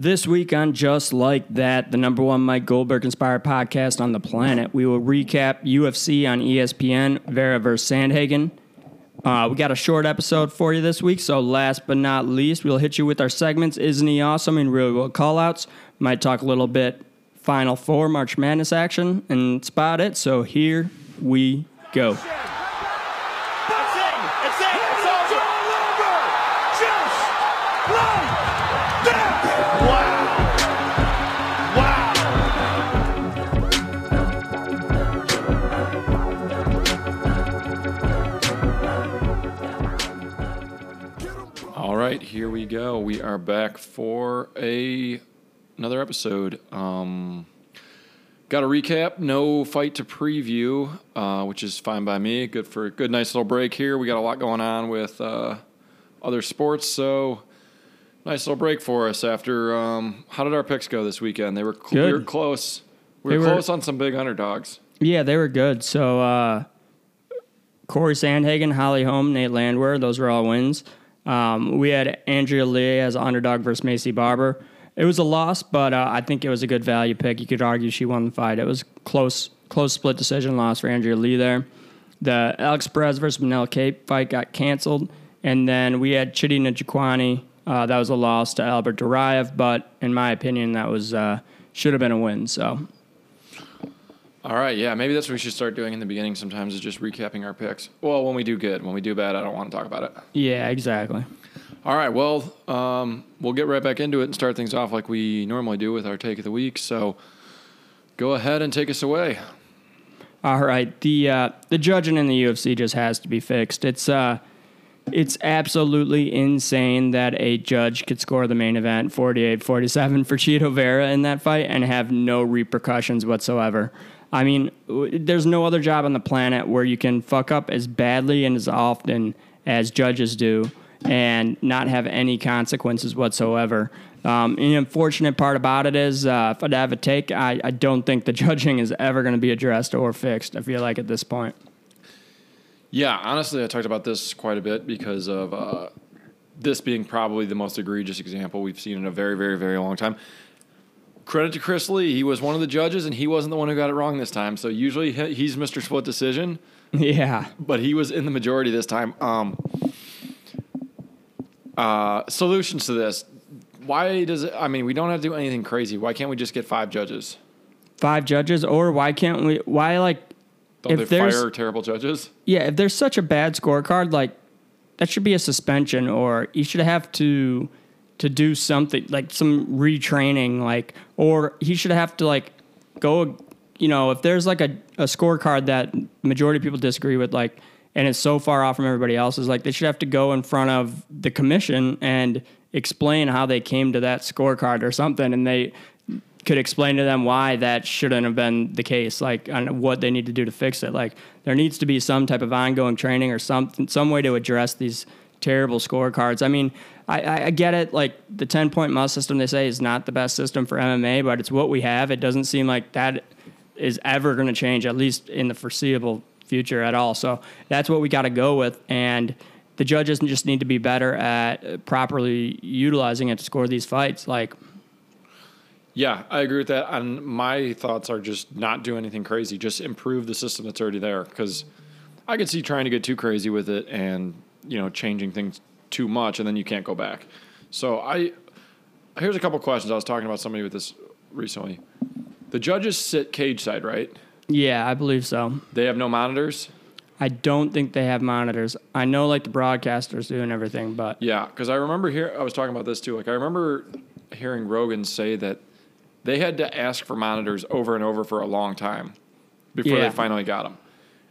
This week on Just Like That, the number one Mike Goldberg inspired podcast on the planet, we will recap UFC on ESPN, Vera versus Sandhagen. Uh, we got a short episode for you this week, so last but not least, we'll hit you with our segments Isn't He Awesome and Real World Callouts. Might talk a little bit Final Four, March Madness action, and spot it. So here we go. Here we go. We are back for a another episode. Um, got a recap. No fight to preview, uh, which is fine by me. Good for a good, nice little break here. We got a lot going on with uh, other sports, so nice little break for us. After um, how did our picks go this weekend? They were cl- we were close. We were- close on some big underdogs. Yeah, they were good. So uh, Corey Sandhagen, Holly Holm, Nate Landwehr, those were all wins. Um, we had Andrea Lee as underdog versus Maycee Barber. It was a loss, but uh, I think it was a good value pick. You could argue she won the fight. It was close, close split decision loss for Andrea Lee there. The Alex Perez versus Manel Kape fight got canceled, and then we had Chidi Njokuani. Uh, that was a loss to Albert Duraev, but in my opinion, that was uh, should have been a win. So All right, yeah, maybe that's what we should start doing in the beginning. Sometimes is just recapping our picks. Well, when we do good, when we do bad, I don't want to talk about it. yeah, exactly. All right, well, um, we'll get right back into it and start things off like we normally do with our take of the week. So go ahead and take us away. All right, the uh, the judging in the UFC just has to be fixed. It's uh, it's absolutely insane that a judge could score the main event 48-47 for Chito Vera in that fight and have no repercussions whatsoever. I mean, there's no other job on the planet where you can fuck up as badly and as often as judges do and not have any consequences whatsoever. Um, and the unfortunate part about it is, uh, if I'd have a take, I, I don't think the judging is ever going to be addressed or fixed. I feel like at this point. Yeah, honestly, I talked about this quite a bit because of uh, this being probably the most egregious example we've seen in a very, very, very long time. Credit to Chris Lee. He was one of the judges, and he wasn't the one who got it wrong this time. So usually he's Mr. Split Decision. Yeah. but he was in the majority this time. Um, uh, solutions to this. Why does it? I mean, we don't have to do anything crazy. Why can't we just get five judges? Five judges, or why can't we? Why, like, Don't If they fire terrible judges? yeah, if there's such a bad scorecard, like, that should be a suspension, or you should have to to do something like some retraining, like, or he should have to like go, you know, if there's like a, a scorecard that majority of people disagree with, like, and it's so far off from everybody else's, like, they should have to go in front of the commission and explain how they came to that scorecard or something, and they could explain to them why that shouldn't have been the case, like on what they need to do to fix it. Like there needs to be some type of ongoing training or some some way to address these terrible scorecards. I mean, I, I, get it. Like the ten point must system, they say is not the best system for MMA, but it's what we have. It doesn't seem like that is ever going to change, at least in the foreseeable future at all. So that's what we got to go with, and. The judges just need to be better at properly utilizing it to score these fights. Like, Yeah, I agree with that. And my thoughts are just not do anything crazy. Just improve the system that's already there. Because I could see trying to get too crazy with it and you know changing things too much, and then you can't go back. So I here's a couple questions. I was talking about somebody with this recently. The judges sit cage side, right? yeah, I believe so. They have no monitors. I don't think they have monitors. I know like the broadcasters do and everything, but Yeah, because I remember here I was talking about this too. Like I remember hearing Rogan say that they had to ask for monitors over and over for a long time before Yeah. they finally got them.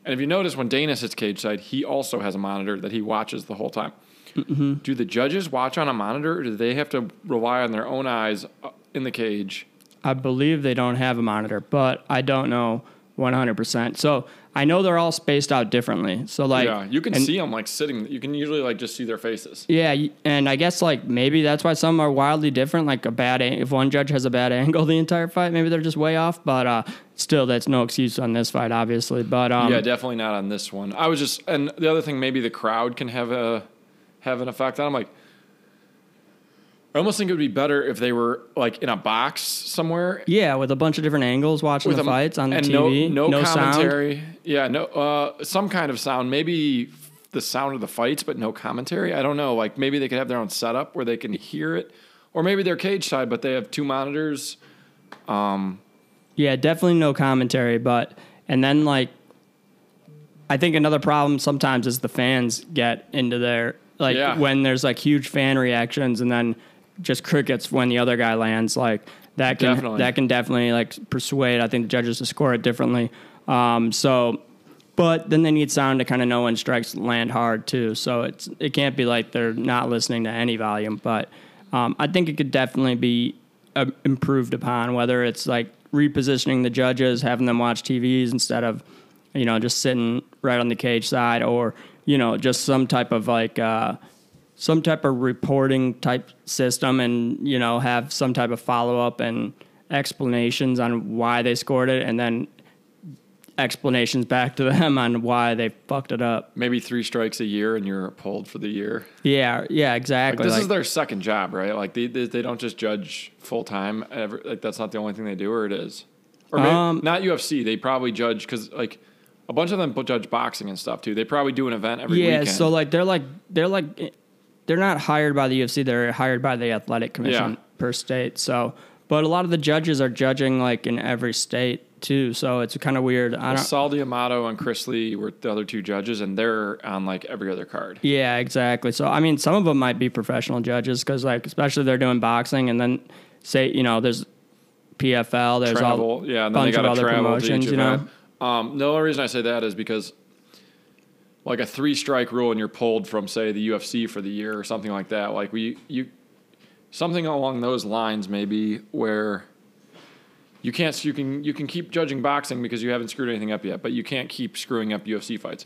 And if you notice, when Dana sits cage side, he also has a monitor that he watches the whole time. Mm-hmm. Do the judges watch on a monitor, or do they have to rely on their own eyes uh, in the cage? I believe they don't have a monitor, but I don't know 100%. So I know they're all spaced out differently. So like, yeah, you can and- see them like sitting. You can usually like just see their faces. Yeah, and I guess like maybe that's why some are wildly different. Like a bad, if one judge has a bad angle the entire fight, maybe they're just way off. But uh, still, that's no excuse on this fight, obviously. But um, yeah, definitely not on this one. I was just, and the other thing, maybe the crowd can have a have an effect on. I'm like, I almost think it would be better if they were like in a box somewhere Yeah, with a bunch of different angles watching the a- fights on the TV. No, no, sound. commentary. Yeah, no, uh, some kind of sound. Maybe the sound of the fights, but no commentary. I don't know. Like maybe they could have their own setup where they can hear it, or maybe they're cage side, but they have two monitors. Um, yeah, definitely no commentary, but and then like I think another problem sometimes is the fans get into their like Yeah. when there's like huge fan reactions and then just crickets when the other guy lands like that can Definitely. that can definitely like persuade I think the judges to score it differently. Um, so but then they need sound to kind of know when strikes land hard too. So it's it can't be like they're not listening to any volume, but um, I think it could definitely be uh, improved upon. Whether it's like repositioning the judges, having them watch TVs instead of you know just sitting right on the cage side, or you know just some type of like uh, some type of reporting type system, and you know have some type of follow up and explanations on why they scored it, and then explanations back to them on why they fucked it up. Maybe three strikes a year, and you're pulled for the year. Yeah, yeah, Like, exactly. this is their second job, right? Like they they, they don't just judge full time. Like that's not the only thing they do, or it is, or maybe, Um, not UFC. They probably judge because like a bunch of them judge boxing and stuff too. They probably do an event every yeah, weekend. so like they're like they're like eh, they're not hired by the UFC. They're hired by the athletic commission Yeah. per state. So, but a lot of the judges are judging like in every state too. So it's kind of weird. I don't. Sal D'Amato and Chris Lee were the other two judges, and they're on like every other card. Yeah, exactly. So I mean, some of them might be professional judges because like especially they're doing boxing and then say you know there's PFL, there's travel, all yeah, and then they bunch of other travel promotions, you know. Um, the only reason I say that is because like a three strike rule, and you're pulled from say the UFC for the year or something like that. Like we you something along those lines, maybe where you can't you can you can keep judging boxing because you haven't screwed anything up yet, but you can't keep screwing up UFC fights.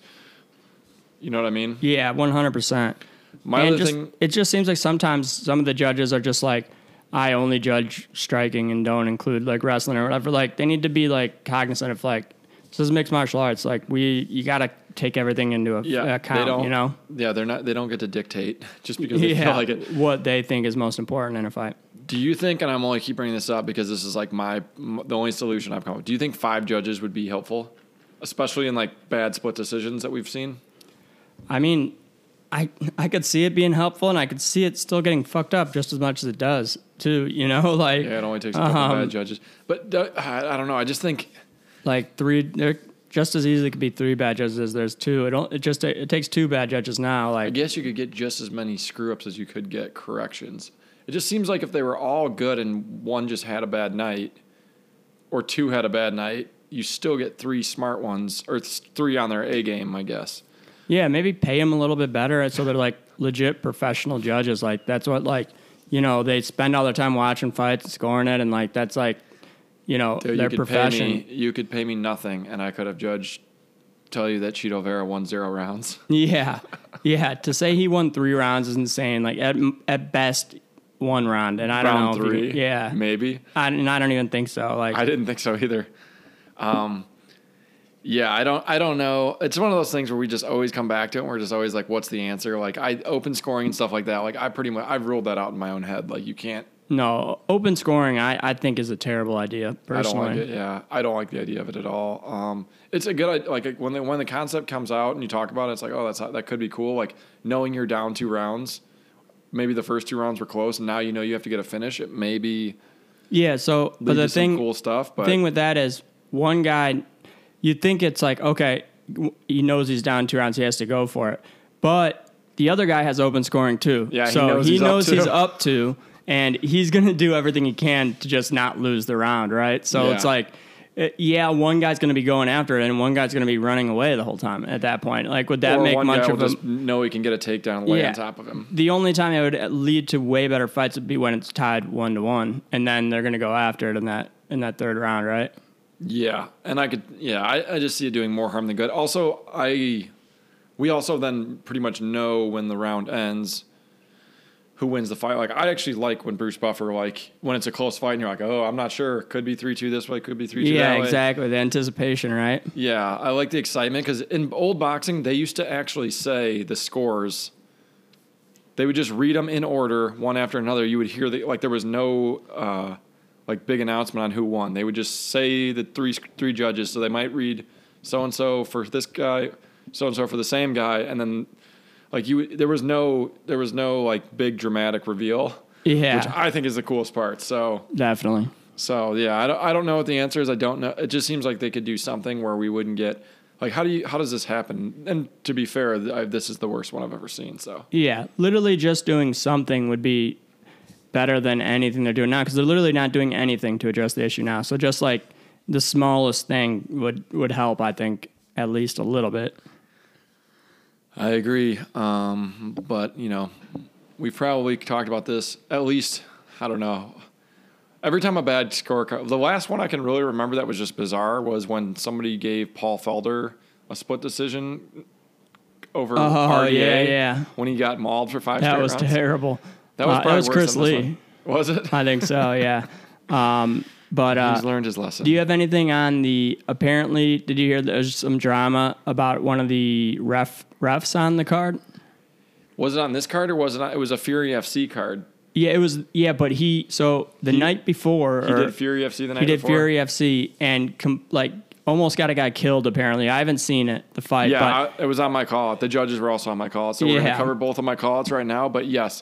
You know what I mean? Yeah, one hundred percent. My and other just, thing, it just seems like sometimes some of the judges are just like, I only judge striking and don't include like wrestling or whatever. Like they need to be like cognizant of like this is mixed martial arts. Like we, you got to take everything into a, yeah, account. they don't. You know, yeah, they're not. They don't get to dictate just because they yeah, feel like it. what they think is most important in a fight. Do you think, and I'm only keep bringing this up because this is like my the only solution I've come up. with. Do you think five judges would be helpful, especially in like bad split decisions that we've seen? I mean, I I could see it being helpful, and I could see it still getting fucked up just as much as it does too. You know, like Yeah, it only takes a couple Um, bad judges. But uh, I, I don't know. I just think like three. There just as easily could be three bad judges as there's two. It don't. It just it takes two bad judges now. Like I guess you could get just as many screw ups as you could get corrections. It just seems like if they were all good and one just had a bad night, or two had a bad night, you still get three smart ones or three on their A game. I guess. yeah, maybe pay them a little bit better so they're like legit professional judges. Like that's what like you know they spend all their time watching fights and scoring it, and like that's like you know Dude, their you could profession. pay me. You could pay me nothing, and I could have judged. Tell you that Chito Vera won zero rounds. Yeah, yeah. To say he won three rounds is insane. Like at at best one round, and I don't Round know. if three, yeah, maybe. I, and I don't even think so. Like I didn't think so either. Um, yeah, I don't. I don't know. It's one of those things where we just always come back to it. and We're just always like, "What's the answer?" Like I open scoring and stuff like that. Like I pretty much I've ruled that out in my own head. Like you can't. No open scoring. I, I think is a terrible idea personally. I don't like it. Yeah, I don't like the idea of it at all. Um, it's a good idea like when the when the concept comes out and you talk about it, it's like, oh, that's that could be cool. Like knowing you're down two rounds. Maybe the first two rounds were close, and now you know you have to get a finish. It maybe Yeah. So, but the thing cool stuff. But thing with that is one guy, you think it's like okay, he knows he's down two rounds, he has to go for it, but the other guy has open scoring too. Yeah, he so knows he he's up he's up to, and he's gonna do everything he can to just not lose the round, right? So Yeah. it's like. uh, Yeah, one guy's going to be going after it, and one guy's going to be running away the whole time. At that point, like, would that or make much of a just he can get a takedown lay Yeah. on top of him. the only time it would lead to way better fights would be when it's tied one to one, and then they're going to go after it in that in that third round, right? Yeah, and I could. Yeah, I, I just see it doing more harm than good. Also, I we also then pretty much know when the round ends who wins the fight. Like I actually like when Bruce Buffer like when it's a close fight and you're like, oh, I'm not sure. Could be three two this way. Could be three two Yeah, that way. Yeah, exactly. The anticipation, right? Yeah, I like the excitement because in old boxing they used to actually say the scores they would just read them in order, one after another. You would hear the like there was no uh, like big announcement on who won. They would just say the three three judges. So they might read so and so for this guy, so and so for the same guy, and then like you there was no there was no like big dramatic reveal. Yeah. which I think is the coolest part. So Definitely. so yeah, I don't, I don't know what the answer is. I don't know. It just seems like they could do something where we wouldn't get like how do you how does this happen? And to be fair, I, this is the worst one I've ever seen. So Yeah, literally just doing something would be better than anything they're doing now because they're literally not doing anything to address the issue now. So just like the smallest thing would would help, I think, at least a little bit. I agree. Um, but you know, we've probably talked about this at least. I don't know. Every time a bad scorecard, the last one I can really remember that was just bizarre was when somebody gave Paul Felder a split decision over Oh, RDA yeah, yeah. when he got mauled for five. That was rounds. terrible. That was Uh, that was Chris Lee. Was it? I think so. Yeah. Um, but uh, He's learned his lesson. do you have anything on the? Apparently, did you hear there's some drama about one of the ref refs on the card? was it on this card or was it? On, it was a Fury FC card. Yeah, it was. Yeah, but he so the night before He did Fury FC the night he did before. Fury FC and com- like almost got a guy killed. Apparently, I haven't seen it the fight. Yeah, but I, it was on my call. The judges were also on my call so we're gonna cover both of my calls right now. But yes,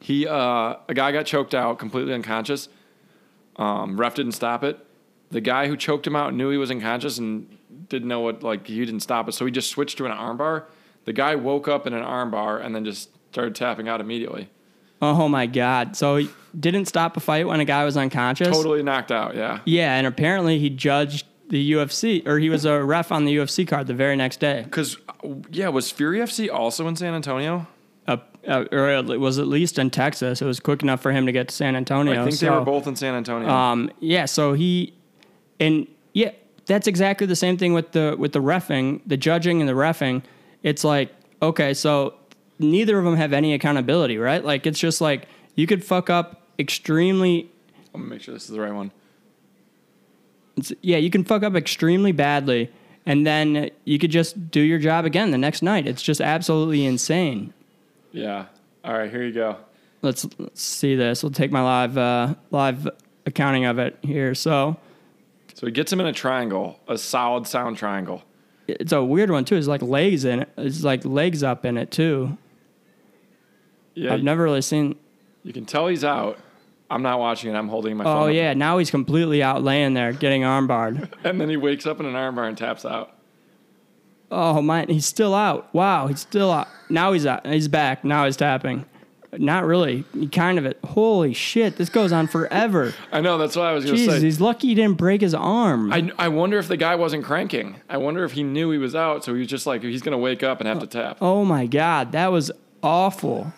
he uh, a guy got choked out, completely unconscious. Um, ref didn't stop it. The guy who choked him out knew he was unconscious and didn't know what like he didn't stop it, so he just switched to an armbar. The guy woke up in an armbar and then just started tapping out immediately. oh my god! So he didn't stop a fight when a guy was unconscious. Totally knocked out. Yeah. Yeah, and apparently he judged the UFC or he was a ref on the UFC card the very next day. Because yeah, was Fury FC also in San Antonio? Uh, uh, or it was at least in Texas. It was quick enough for him to get to San Antonio. I think they were both in San Antonio. Um, yeah, so he and yeah, that's exactly the same thing with the with the refing, the judging and the refing. It's like okay, so neither of them have any accountability, right? Like it's just like you could fuck up extremely. I'm gonna make sure this is the right one. it's- Yeah, you can fuck up extremely badly, and then you could just do your job again the next night. It's just absolutely insane. Yeah. All right, here you go. Let's, let's see this. We'll take my live uh, live accounting of it here. So. So he gets him in a triangle, a solid sound triangle. it's a weird one too. It's like legs in it. It's like legs up in it too. Yeah, I've never really seen. you can tell he's out. I'm not watching it. I'm holding my phone. Oh up. yeah, now he's completely out laying there getting armbarred. And then he wakes up in an armbar and taps out. Oh my, he's still out. Wow, he's still out. Now he's out. He's back. Now he's tapping. Not really. He kind of it. Holy shit, this goes on forever. I know. That's what I was going to say. he's lucky he didn't break his arm. I, I wonder if the guy wasn't cranking. I wonder if he knew he was out, so he was just like, he's going to wake up and have to oh, tap. Oh my god, that was awful.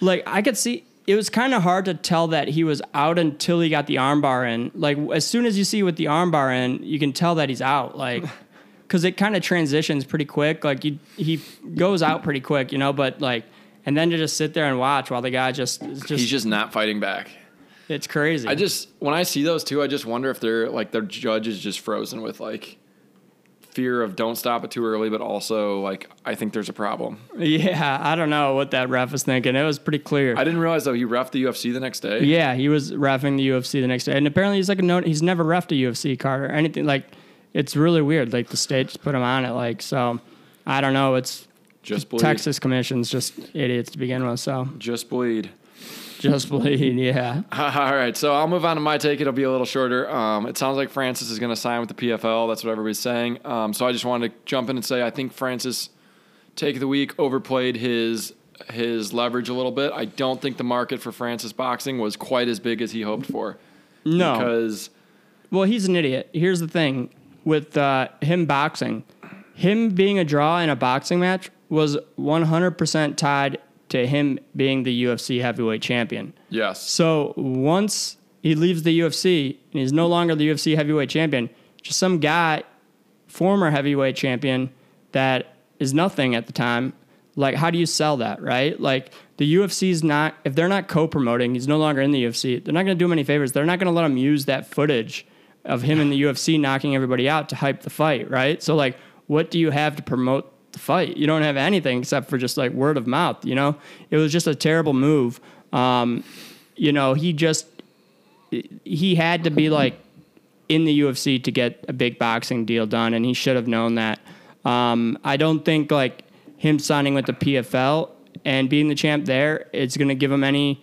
Like I could see it was kind of hard to tell that he was out until he got the armbar in. Like as soon as you see with the armbar in, you can tell that he's out. Like because it kind of transitions pretty quick. Like you, he goes out pretty quick, you know. But like, and then to just sit there and watch while the guy just, just, He's just not fighting back. it's crazy. I just, when I see those two, I just wonder if they're like, their judge is just frozen with like fear of don't stop it too early, but also like, I think there's a problem. yeah, I don't know what that ref was thinking. It was pretty clear. I didn't realize though he ref the UFC the next day. Yeah, he was refing the UFC the next day, and apparently he's like a no. He's never refed a UFC card or anything. Like, it's really weird. Like the state just put him on it. Like, so I don't know. It's Just bleed. Texas commission's just idiots to begin with. So Just bleed. just bleed. Yeah. All right, so I'll move on to my take. It'll be a little shorter. Um, it sounds like Francis is going to sign with the PFL. That's what everybody's saying. Um, so I just wanted to jump in and say I think Francis, take of the week, overplayed his his leverage a little bit. I don't think the market for Francis boxing was quite as big as he hoped for. No. because Well, he's an idiot. Here's the thing with uh, him boxing, him being a draw in a boxing match was 100% tied to him being the UFC heavyweight champion. yes, So once he leaves the UFC and he's no longer the UFC heavyweight champion, just some guy, former heavyweight champion that is nothing at the time. Like, how do you sell that, right? Like, the UFC's not, if they're not co promoting, he's no longer in the UFC, they're not going to do him any favors. They're not going to let him use that footage of him in the UFC knocking everybody out to hype the fight, right? So, like, what do you have to promote the fight. You don't have anything except for just like word of mouth. You know, it was just a terrible move. Um, you know, he just he had to be like in the UFC to get a big boxing deal done, and he should have known that. Um, I don't think like him signing with the PFL and being the champ there, it's going to give him any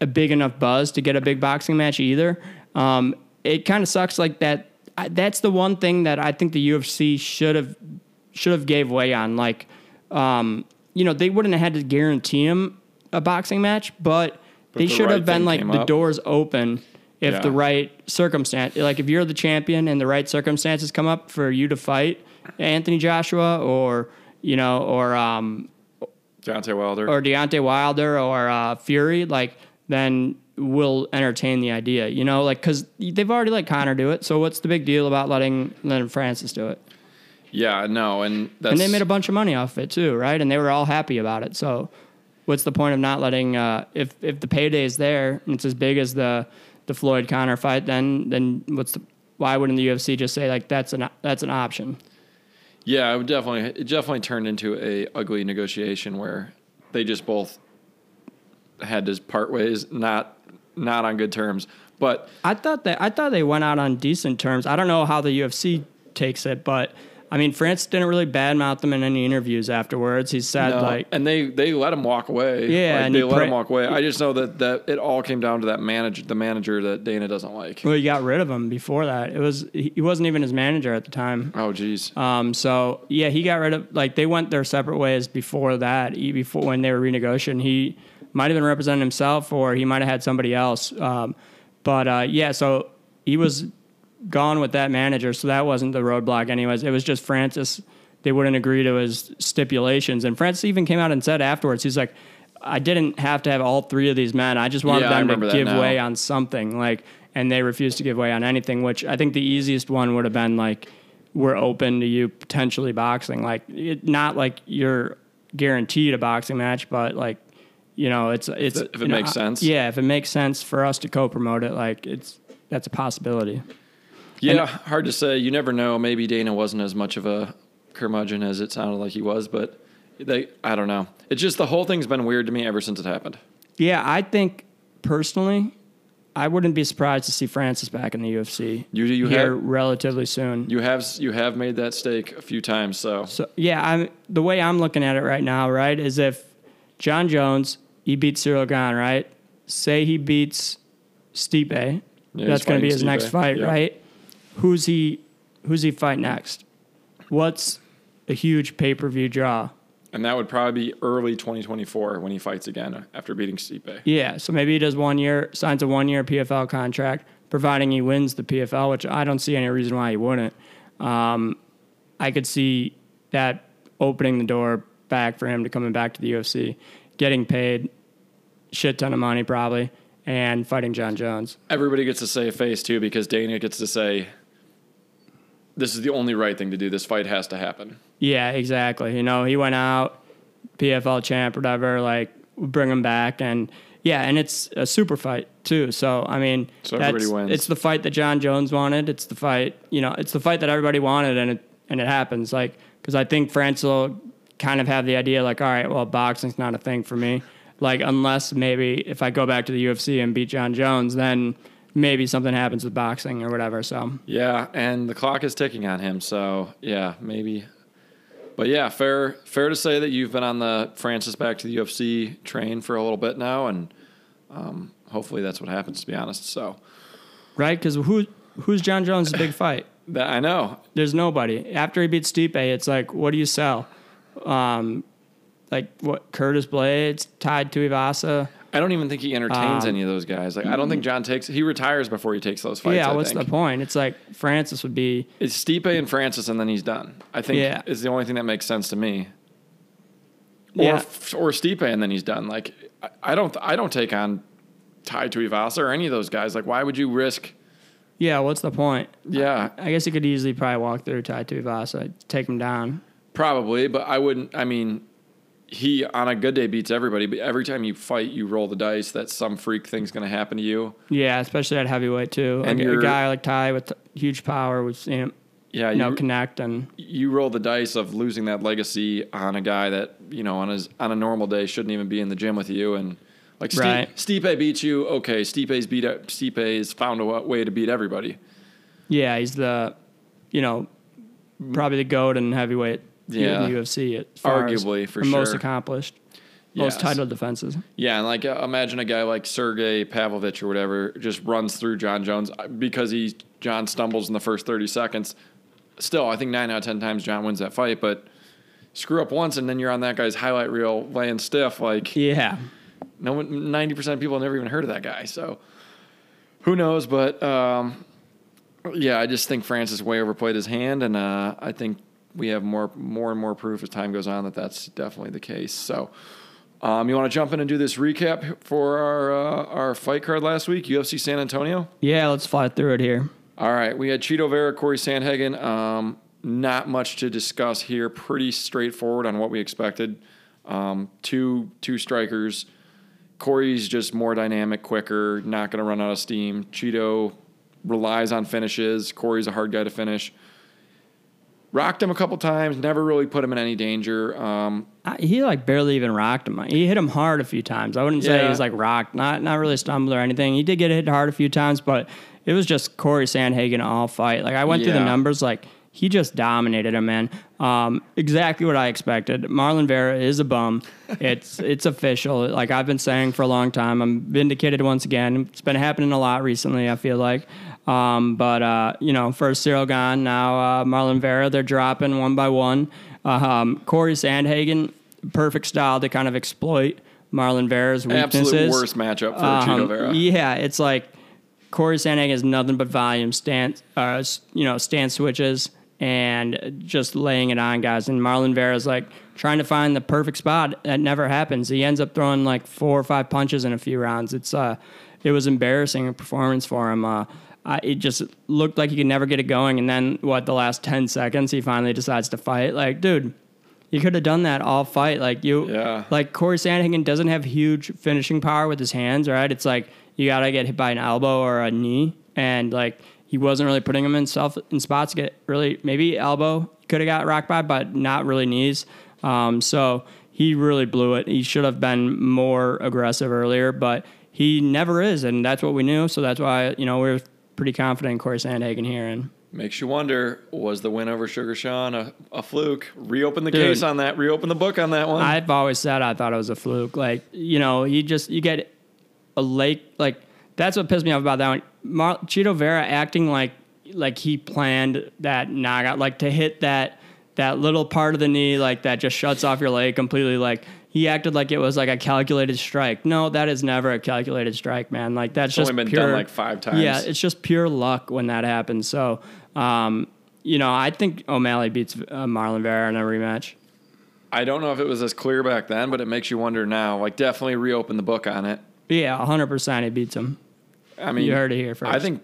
a big enough buzz to get a big boxing match either. Um, it kind of sucks like that. I- That's the one thing that I think the UFC should have should have gave way on. Like, um, you know, they wouldn't have had to guarantee him a boxing match, but, they the should right have been like the up. doors open if Yeah. the right circumstance, like if you're the champion and the right circumstances come up for you to fight Anthony Joshua or you know or um, Deontay Wilder. or Deontay Wilder or uh, Fury, like then we'll entertain the idea, you know, like because they've already let Conor do it. So what's the big deal about letting letting Francis do it? yeah, no, and that's And they made a bunch of money off it too, right? And they were all happy about it. So what's the point of not letting uh, if if the payday is there and it's as big as the the Floyd Conor fight, then then what's the why wouldn't the UFC just say like that's an that's an option? Yeah, it would definitely it definitely turned into a ugly negotiation where they just both had to part ways, not not on good terms. But I thought that I thought they went out on decent terms. I don't know how the UFC takes it, but I mean, France didn't really badmouth them in any interviews afterwards. He said no, like, and they they let him walk away. Yeah, Like, and they let pra- him walk away. I just know that that it all came down to that manager, the manager that Dana doesn't like. well, he got rid of him before that. It was he wasn't even his manager at the time. Oh, geez. Um, so yeah, he got rid of like they went their separate ways before that. He, before when they were renegotiating, he might have been representing himself or he might have had somebody else. Um, but uh, yeah, so he was gone with that manager, so that wasn't the roadblock. Anyways, it was just Francis. They wouldn't agree to his stipulations, and Francis even came out and said afterwards, he's like. I didn't have to have all three of these men. I just wanted Yeah, them to give now. way on something. Like, and they refused to give way on anything. Which I think the easiest one would have been like, we're open to you potentially boxing. Like, it, not like you're guaranteed a boxing match, but like, you know, it's it's If it know, makes I- sense. Yeah, if it makes sense for us to co-promote it, like it's that's a possibility. Yeah, hard to say. You never know. Maybe Dana wasn't as much of a curmudgeon as it sounded like he was, but they I don't know. It's just the whole thing's been weird to me ever since it happened. Yeah, I think personally, I wouldn't be surprised to see Francis back in the UFC. You- you here have- relatively soon. You have you have made that stake a few times, so So yeah, I'm the way I'm looking at it right now, right, is if Jon Jones he beats Ciryl Gane, right? Say he beats Stipe, that's going to be his Stipe, next fight, yeah. right? Who's he? Who's he fight next? What's a huge pay per view draw? and that would probably be early 2024 when he fights again after beating Stipe. Yeah, so maybe he does one year, signs a one year PFL contract, providing he wins the PFL, which I don't see any reason why he wouldn't. Um, I could see that opening the door back for him to coming back to the UFC, getting paid shit ton of money probably, and fighting Jon Jones. Everybody gets to say a face too because Dana gets to say this is the only right thing to do. This fight has to happen. Yeah, exactly. You know, he went out, PFL champ, whatever, like bring him back, and yeah, and it's a super fight too. So I mean, So everybody wins. It's the fight that Jon Jones wanted. It's the fight, you know, it's the fight that everybody wanted, and it and it happens. Like because I think France will kind of have the idea, like, all right, well, boxing's not a thing for me. Like unless maybe if I go back to the UFC and beat Jon Jones, then maybe something happens with boxing or whatever. So Yeah, and the clock is ticking on him. So yeah, maybe. But yeah, fair fair to say that you've been on the Francis back to the UFC train for a little bit now, and um, hopefully that's what happens. To be honest, so right, because who who's Jon Jones' big fight? that I know. There's nobody. After he beats Stipe, it's like, what do you sell? Um, like what? Curtis Blaydes tied to Ivasa. I don't even think he entertains Um, any of those guys. Like I don't think Jon takes. He retires before he takes those fights. yeah, I what's think. the point? It's like Francis would be. It's Stipe and Francis, and then he's done. I think Yeah. is the only thing that makes sense to me. Or Yeah. or Stipe, and then he's done. Like I, I don't I don't take on Tai Tuivasa or any of those guys. Like why would you risk? Yeah, what's the point? Yeah, I guess he could easily probably walk through Tai Tuivasa, take him down. Probably, but I wouldn't. I mean, he on a good day beats everybody, but every time you fight, you roll the dice that some freak thing's going to happen to you. Yeah, especially at heavyweight too. And Like a guy like Tai with huge power, we've seen. Yeah, you know, connect and you roll the dice of losing that legacy on a guy that you know on his on a normal day shouldn't even be in the gym with you and like Stipe, Right. Stipe beats you okay Stipe's beat Stipe's found a way to beat everybody yeah, he's the, you know, probably the goat in heavyweight Yeah. in the UFC. As Arguably, for the most sure. accomplished, most title defenses. yeah and like uh, imagine a guy like Sergey Pavlovich or whatever just runs through Jon Jones uh, because he Jon stumbles in the first 30 seconds still I think 9 out of 10 times Jon wins that fight but screw up once and then you're on that guy's highlight reel laying stiff like Yeah, No one, ninety percent of people have never even heard of that guy. So who knows? But um, yeah, I just think Francis way overplayed his hand, and uh, I think we have more, more and more proof as time goes on that that's definitely the case. So. Um, you want to jump in and do this recap for our uh, our fight card last week, UFC San Antonio? yeah. Let's fly through it here. All right, we had Chito Vera, Corey Sandhagen. Um, not much to discuss here. Pretty straightforward on what we expected. Um, two two strikers. Corey's just more dynamic, quicker, not going to run out of steam. Chito relies on finishes. Corey's a hard guy to finish. Rocked him a couple times, never really put him in any danger. Um, I, he like barely even rocked him. He hit him hard a few times. I wouldn't say Yeah. he was like rocked, not not really stumbled or anything. He did get hit hard a few times, but it was just Corey Sandhagen all fight. Like I went through the numbers, like he just dominated him, man. Um, exactly what I expected. Marlon Vera is a bum. It's it's official. Like I've been saying for a long time. I'm vindicated once again. It's been happening a lot recently. I feel like. Um, but uh, you know, first Ciryl Gane, now uh, Marlon Vera. They're dropping one by one. Um, Corey Sandhagen, perfect style to kind of exploit Marlon Vera's weaknesses. absolute worst matchup for Um, Chito Vera. Yeah, it's like Corey Sandhagen has nothing but volume, stance, uh, you know, stance switches, and just laying it on guys. And Marlon Vera's like trying to find the perfect spot. That never happens. He ends up throwing like four or five punches in a few rounds. It's uh, it was embarrassing a performance for him. Uh, I, it just looked like he could never get it going. And then what? The last ten seconds, he finally decides to fight. Like, dude. You could have done that all fight. Like you, Yeah. like Corey Sandhagen doesn't have huge finishing power with his hands, right? It's like you gotta get hit by an elbow or a knee, and like he wasn't really putting him in self in spots to get really maybe elbow could have got rocked by, but not really knees. Um, so he really blew it. He should have been more aggressive earlier, but he never is, and that's what we knew. So that's why you know we're pretty confident in Corey Sandhagen here, and Makes you wonder: Was the win over Sugar Sean a, a fluke? Reopen the Dude. case on that. Reopen the book on that one. I've always said I thought it was a fluke. Like, you know, you just you get a late like that's what pissed me off about that one. Mar- Chito Vera acting like like he planned that knockout, like to hit that that little part of the knee, like that just shuts off your leg completely. Like he acted like it was like a calculated strike. No, that is never a calculated strike, man. Like that's It's just only been pure, done like five times. Yeah, it's just pure luck when that happens. So, um, you know, I think O'Malley beats uh, Marlon Vera in a rematch. I don't know if it was as clear back then, but it makes you wonder now. Like, definitely reopen the book on it. Yeah, 100% he beats him. I mean, You heard it here first. I think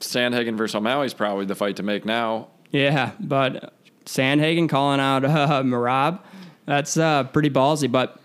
Sandhagen versus O'Malley is probably the fight to make now. Yeah, but Sandhagen calling out uh, Merab, that's uh, pretty ballsy. But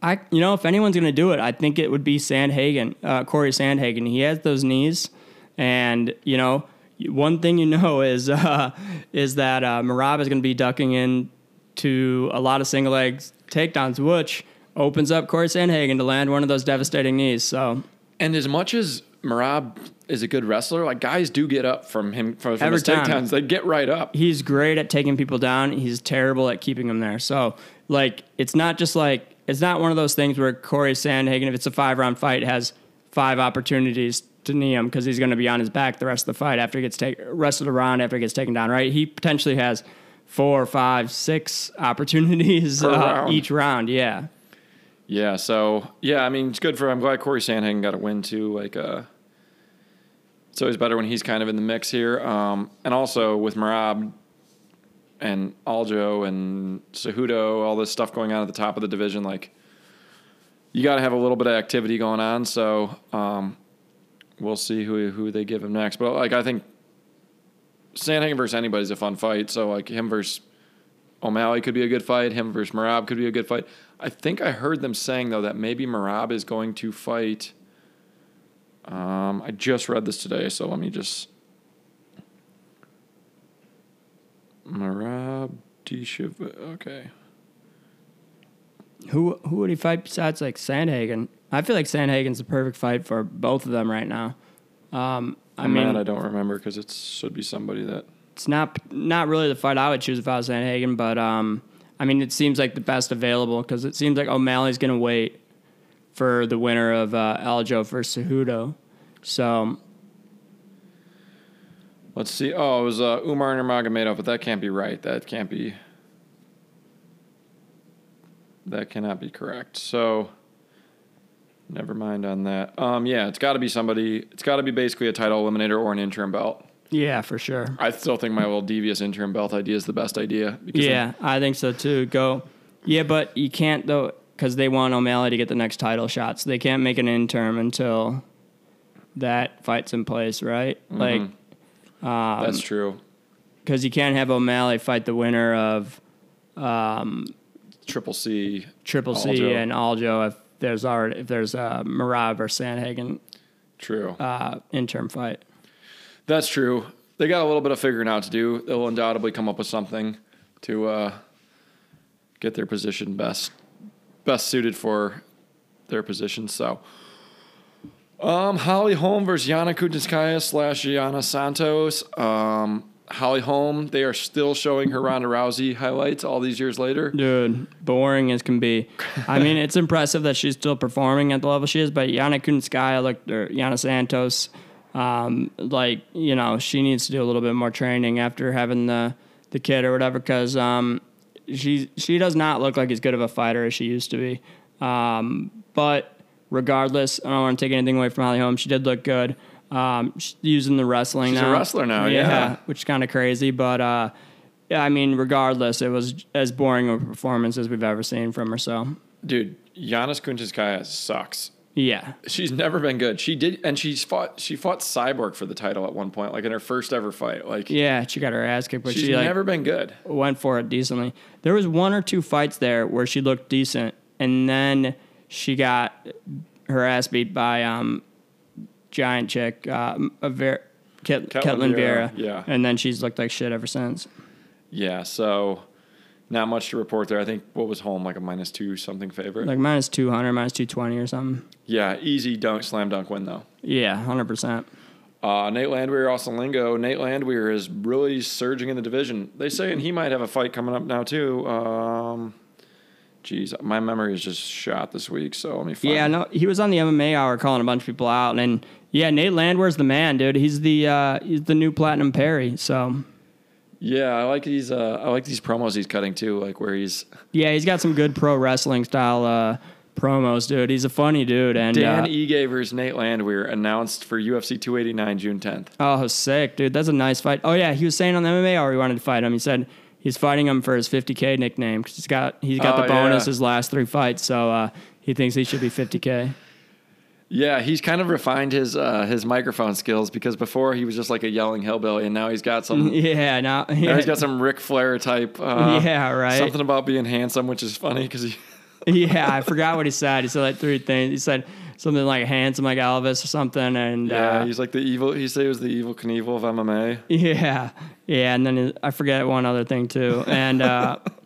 I, you know, if anyone's going to do it, I think it would be Sandhagen, uh, Corey Sandhagen. He has those knees, and you know, one thing you know is uh, is that uh, Merab is going to be ducking in to a lot of single legs takedowns, which opens up Corey Sandhagen to land one of those devastating knees. So And as much as Merab is a good wrestler, like guys do get up from him from, from Every his time. takedowns. They get right up. he's great at taking people down. He's terrible at keeping them there. So, like, it's not just like it's not one of those things where Corey Sandhagen, if it's a five round fight, has five opportunities to knee him because he's going to be on his back the rest of the fight after he gets taken, rest of the round after he gets taken down. Right? He potentially has four, five, six opportunities uh, round. each round. Yeah. Yeah, so yeah, I mean it's good for. I'm glad Corey Sandhagen got a win too. Like, uh, it's always better when he's kind of in the mix here. Um, and also with Merab and Aljo and Cejudo, all this stuff going on at the top of the division, like you got to have a little bit of activity going on. So um, we'll see who who they give him next. But like I think Sandhagen versus anybody's a fun fight. So like him versus O'Malley could be a good fight. Him versus Merab could be a good fight. I think I heard them saying though that maybe Merab is going to fight. Um, I just read this today, so let me just. should. Okay. Who who would he fight besides like Sandhagen? I feel like Sandhagen's the perfect fight for both of them right now. Um, I I'm mean, mad I don't remember because it should be somebody that. it's not not really the fight I would choose if I was Sandhagen, but um, I mean, it seems like the best available because it seems like O'Malley's going to wait for the winner of uh, Aljo versus Cejudo. So Let's see. Oh, it was uh, Umar Nurmagomedov, but that can't be right. That can't be. That cannot be correct. So, never mind on that. Um, yeah, it's got to be somebody. It's got to be basically a title eliminator or an interim belt. yeah, for sure. I still think my little devious interim belt idea is the best idea. Because Yeah, I think so too. Go. Yeah, but you can't though because they want O'Malley to get the next title shot, so they can't make an interim until that fight's in place, right? Like, that's true. because you can't have O'Malley fight the winner of Triple C. Triple C Aljo. and Aljo if there's already if there's a Merab or Sandhagen True. uh, interim fight. That's true. They got a little bit of figuring out to do. They'll undoubtedly come up with something to uh, get their position best best suited for their position. So, um, Holly Holm versus Yana Kunitskaya slash Yana Santos. Um, Holly Holm, they are still showing her Ronda Rousey highlights all these years later. Dude, boring as can be. I mean, it's impressive that she's still performing at the level she is, but Yana Kunitskaya, like or Yana Santos, um, like you know, she needs to do a little bit more training after having the the kid or whatever, because um, she she does not look like as good of a fighter as she used to be. Um, but regardless, I don't want to take anything away from Holly Holm. She did look good. Um, she's using the wrestling She's a now. wrestler now, yeah. which is kind of crazy, but. Uh, yeah, I mean, regardless, it was as boring a performance as we've ever seen from her. So, Dude, Giannis Kunitskaya sucks. Yeah, She's never been good. She did, and she's fought. She fought Cyborg for the title at one point, like in her first ever fight. Like yeah, she got her ass kicked, but she's she like never been good. went for it decently. There was one or two fights there where she looked decent, and then she got her ass beat by um, giant chick, uh, a Ver- Ket- Ketlin Ketlin Vieira, yeah. and then she's looked like shit ever since. Yeah, so not much to report there. I think what was Holm like a minus two something favorite. Like minus two hundred, minus two twenty or something. yeah, easy dunk, slam dunk win though. Yeah, hundred percent. Uh, Nate Landwehr, Austin Lingo. Nate Landwehr is really surging in the division. They say, and he might have a fight coming up now too. Um, geez, my memory is just shot this week. So let me find. Yeah, no, he was on the MMA hour calling a bunch of people out, and yeah, Nate Landwehr's the man, dude. He's the uh, he's the new Platinum Perry. So Yeah, I like these. Uh, I like these promos he's cutting too. Like where he's yeah, he's got some good pro wrestling style uh, promos, dude. He's a funny dude, and Dan uh, Ige versus Nate Landwehr announced for UFC 289 June 10th. oh, sick, dude. That's a nice fight. Oh yeah, he was saying on the MMA hour he wanted to fight him. He said he's fighting him for his 50k nickname because he's got he's got Oh, the bonus yeah. his last three fights, so uh, he thinks he should be 50k. Yeah, he's kind of refined his uh, his microphone skills because before he was just like a yelling hillbilly, and now he's got some. Yeah, now now he's got some Ric Flair type. Uh, Yeah, right. Something about being handsome, which is funny because he. yeah, I forgot what he said. He said like three things. He said something like handsome like Elvis or something, and Yeah, uh, he's like the evil. He said he was the Evel Knievel of MMA. yeah, yeah, and then I forget one other thing too, and uh,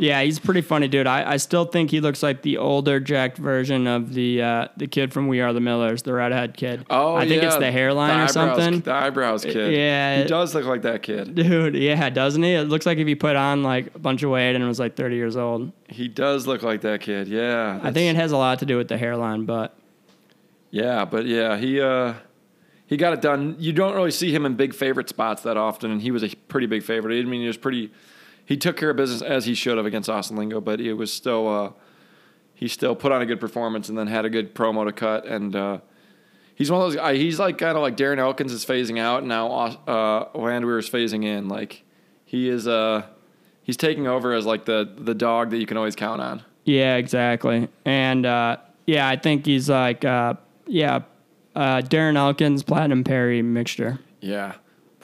yeah, he's a pretty funny dude. I, I still think he looks like the older jacked version of the uh, the kid from We Are the Millers, the redhead kid. Oh, I think yeah, it's the hairline or eyebrows- something. The eyebrows kid. yeah. he does look like that kid. Dude, yeah, doesn't he? It looks like if he put on like a bunch of weight and was like 30 years old. He does look like that kid. Yeah, I think it has a lot to do with the hairline, but Yeah, but yeah, he uh he got it done. You don't really see him in big favorite spots that often, and he was a pretty big favorite. I mean, he was pretty. He took care of business as he should have against Austin Lingo, but it was still. Uh, he still put on a good performance and then had a good promo to cut. And uh, he's one of those. guys he's like kind of like Darren Elkins is phasing out, and now uh, Landwehr is phasing in. Like he is. Uh, he's taking over as like the the dog that you can always count on. Yeah, exactly. And uh, yeah, I think he's like uh, yeah, uh, Darren Elkins, Platinum Perry mixture. Yeah,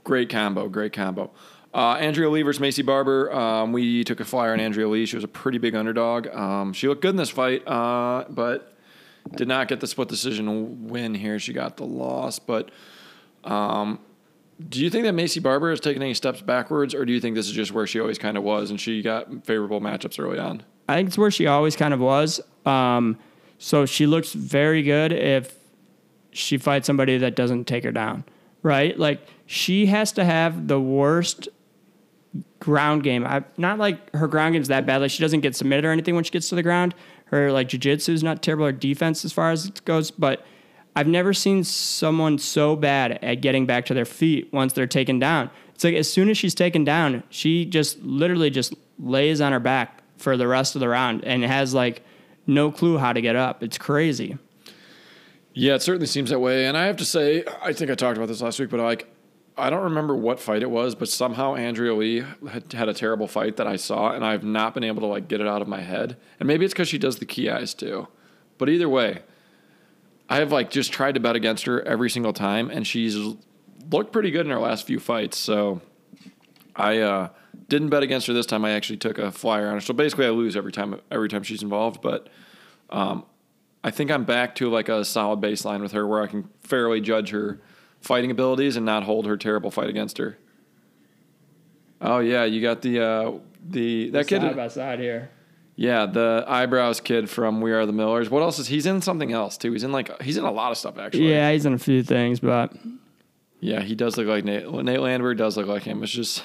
great combo, great combo. Uh, Andrea Lee versus Maycee Barber. Um, we took a flyer on Andrea Lee. She was a pretty big underdog. Um, she looked good in this fight, uh, but did not get the split decision win here. She got the loss, but um, Do you think that Maycee Barber has taken any steps backwards, or do you think this is just where she always kind of was and she got favorable matchups early on? I think it's where she always kind of was. Um, so she looks very good if she fights somebody that doesn't take her down, right? Like she has to have the worst ground game. I not like her ground game's that bad. Like she doesn't get submitted or anything when she gets to the ground. Her like jujitsu is not terrible. Her defense as far as it goes, but I've never seen someone so bad at getting back to their feet once they're taken down. It's like as soon as she's taken down, she just literally just lays on her back for the rest of the round and has like no clue how to get up. It's crazy. Yeah, it certainly seems that way. And I have to say, I think I talked about this last week, but I like, I don't remember what fight it was, but somehow Andrea Lee had, had a terrible fight that I saw, and I've not been able to like get it out of my head. And maybe it's because she does the key eyes too. But either way, I have like just tried to bet against her every single time, and she's looked pretty good in her last few fights. So I uh, didn't bet against her this time. I actually took a flyer on her. So basically, I lose every time every time she's involved. But um, I think I'm back to like a solid baseline with her, where I can fairly judge her fighting abilities and not hold her terrible fight against her. Oh yeah, you got the uh, the that kid. side by side here. Yeah, the eyebrows kid from We Are the Millers. What else is he's in something else too? He's in like he's in a lot of stuff actually. Yeah, he's in a few things, but Yeah, he does look like Nate. Nate Landwehr does look like him. It's just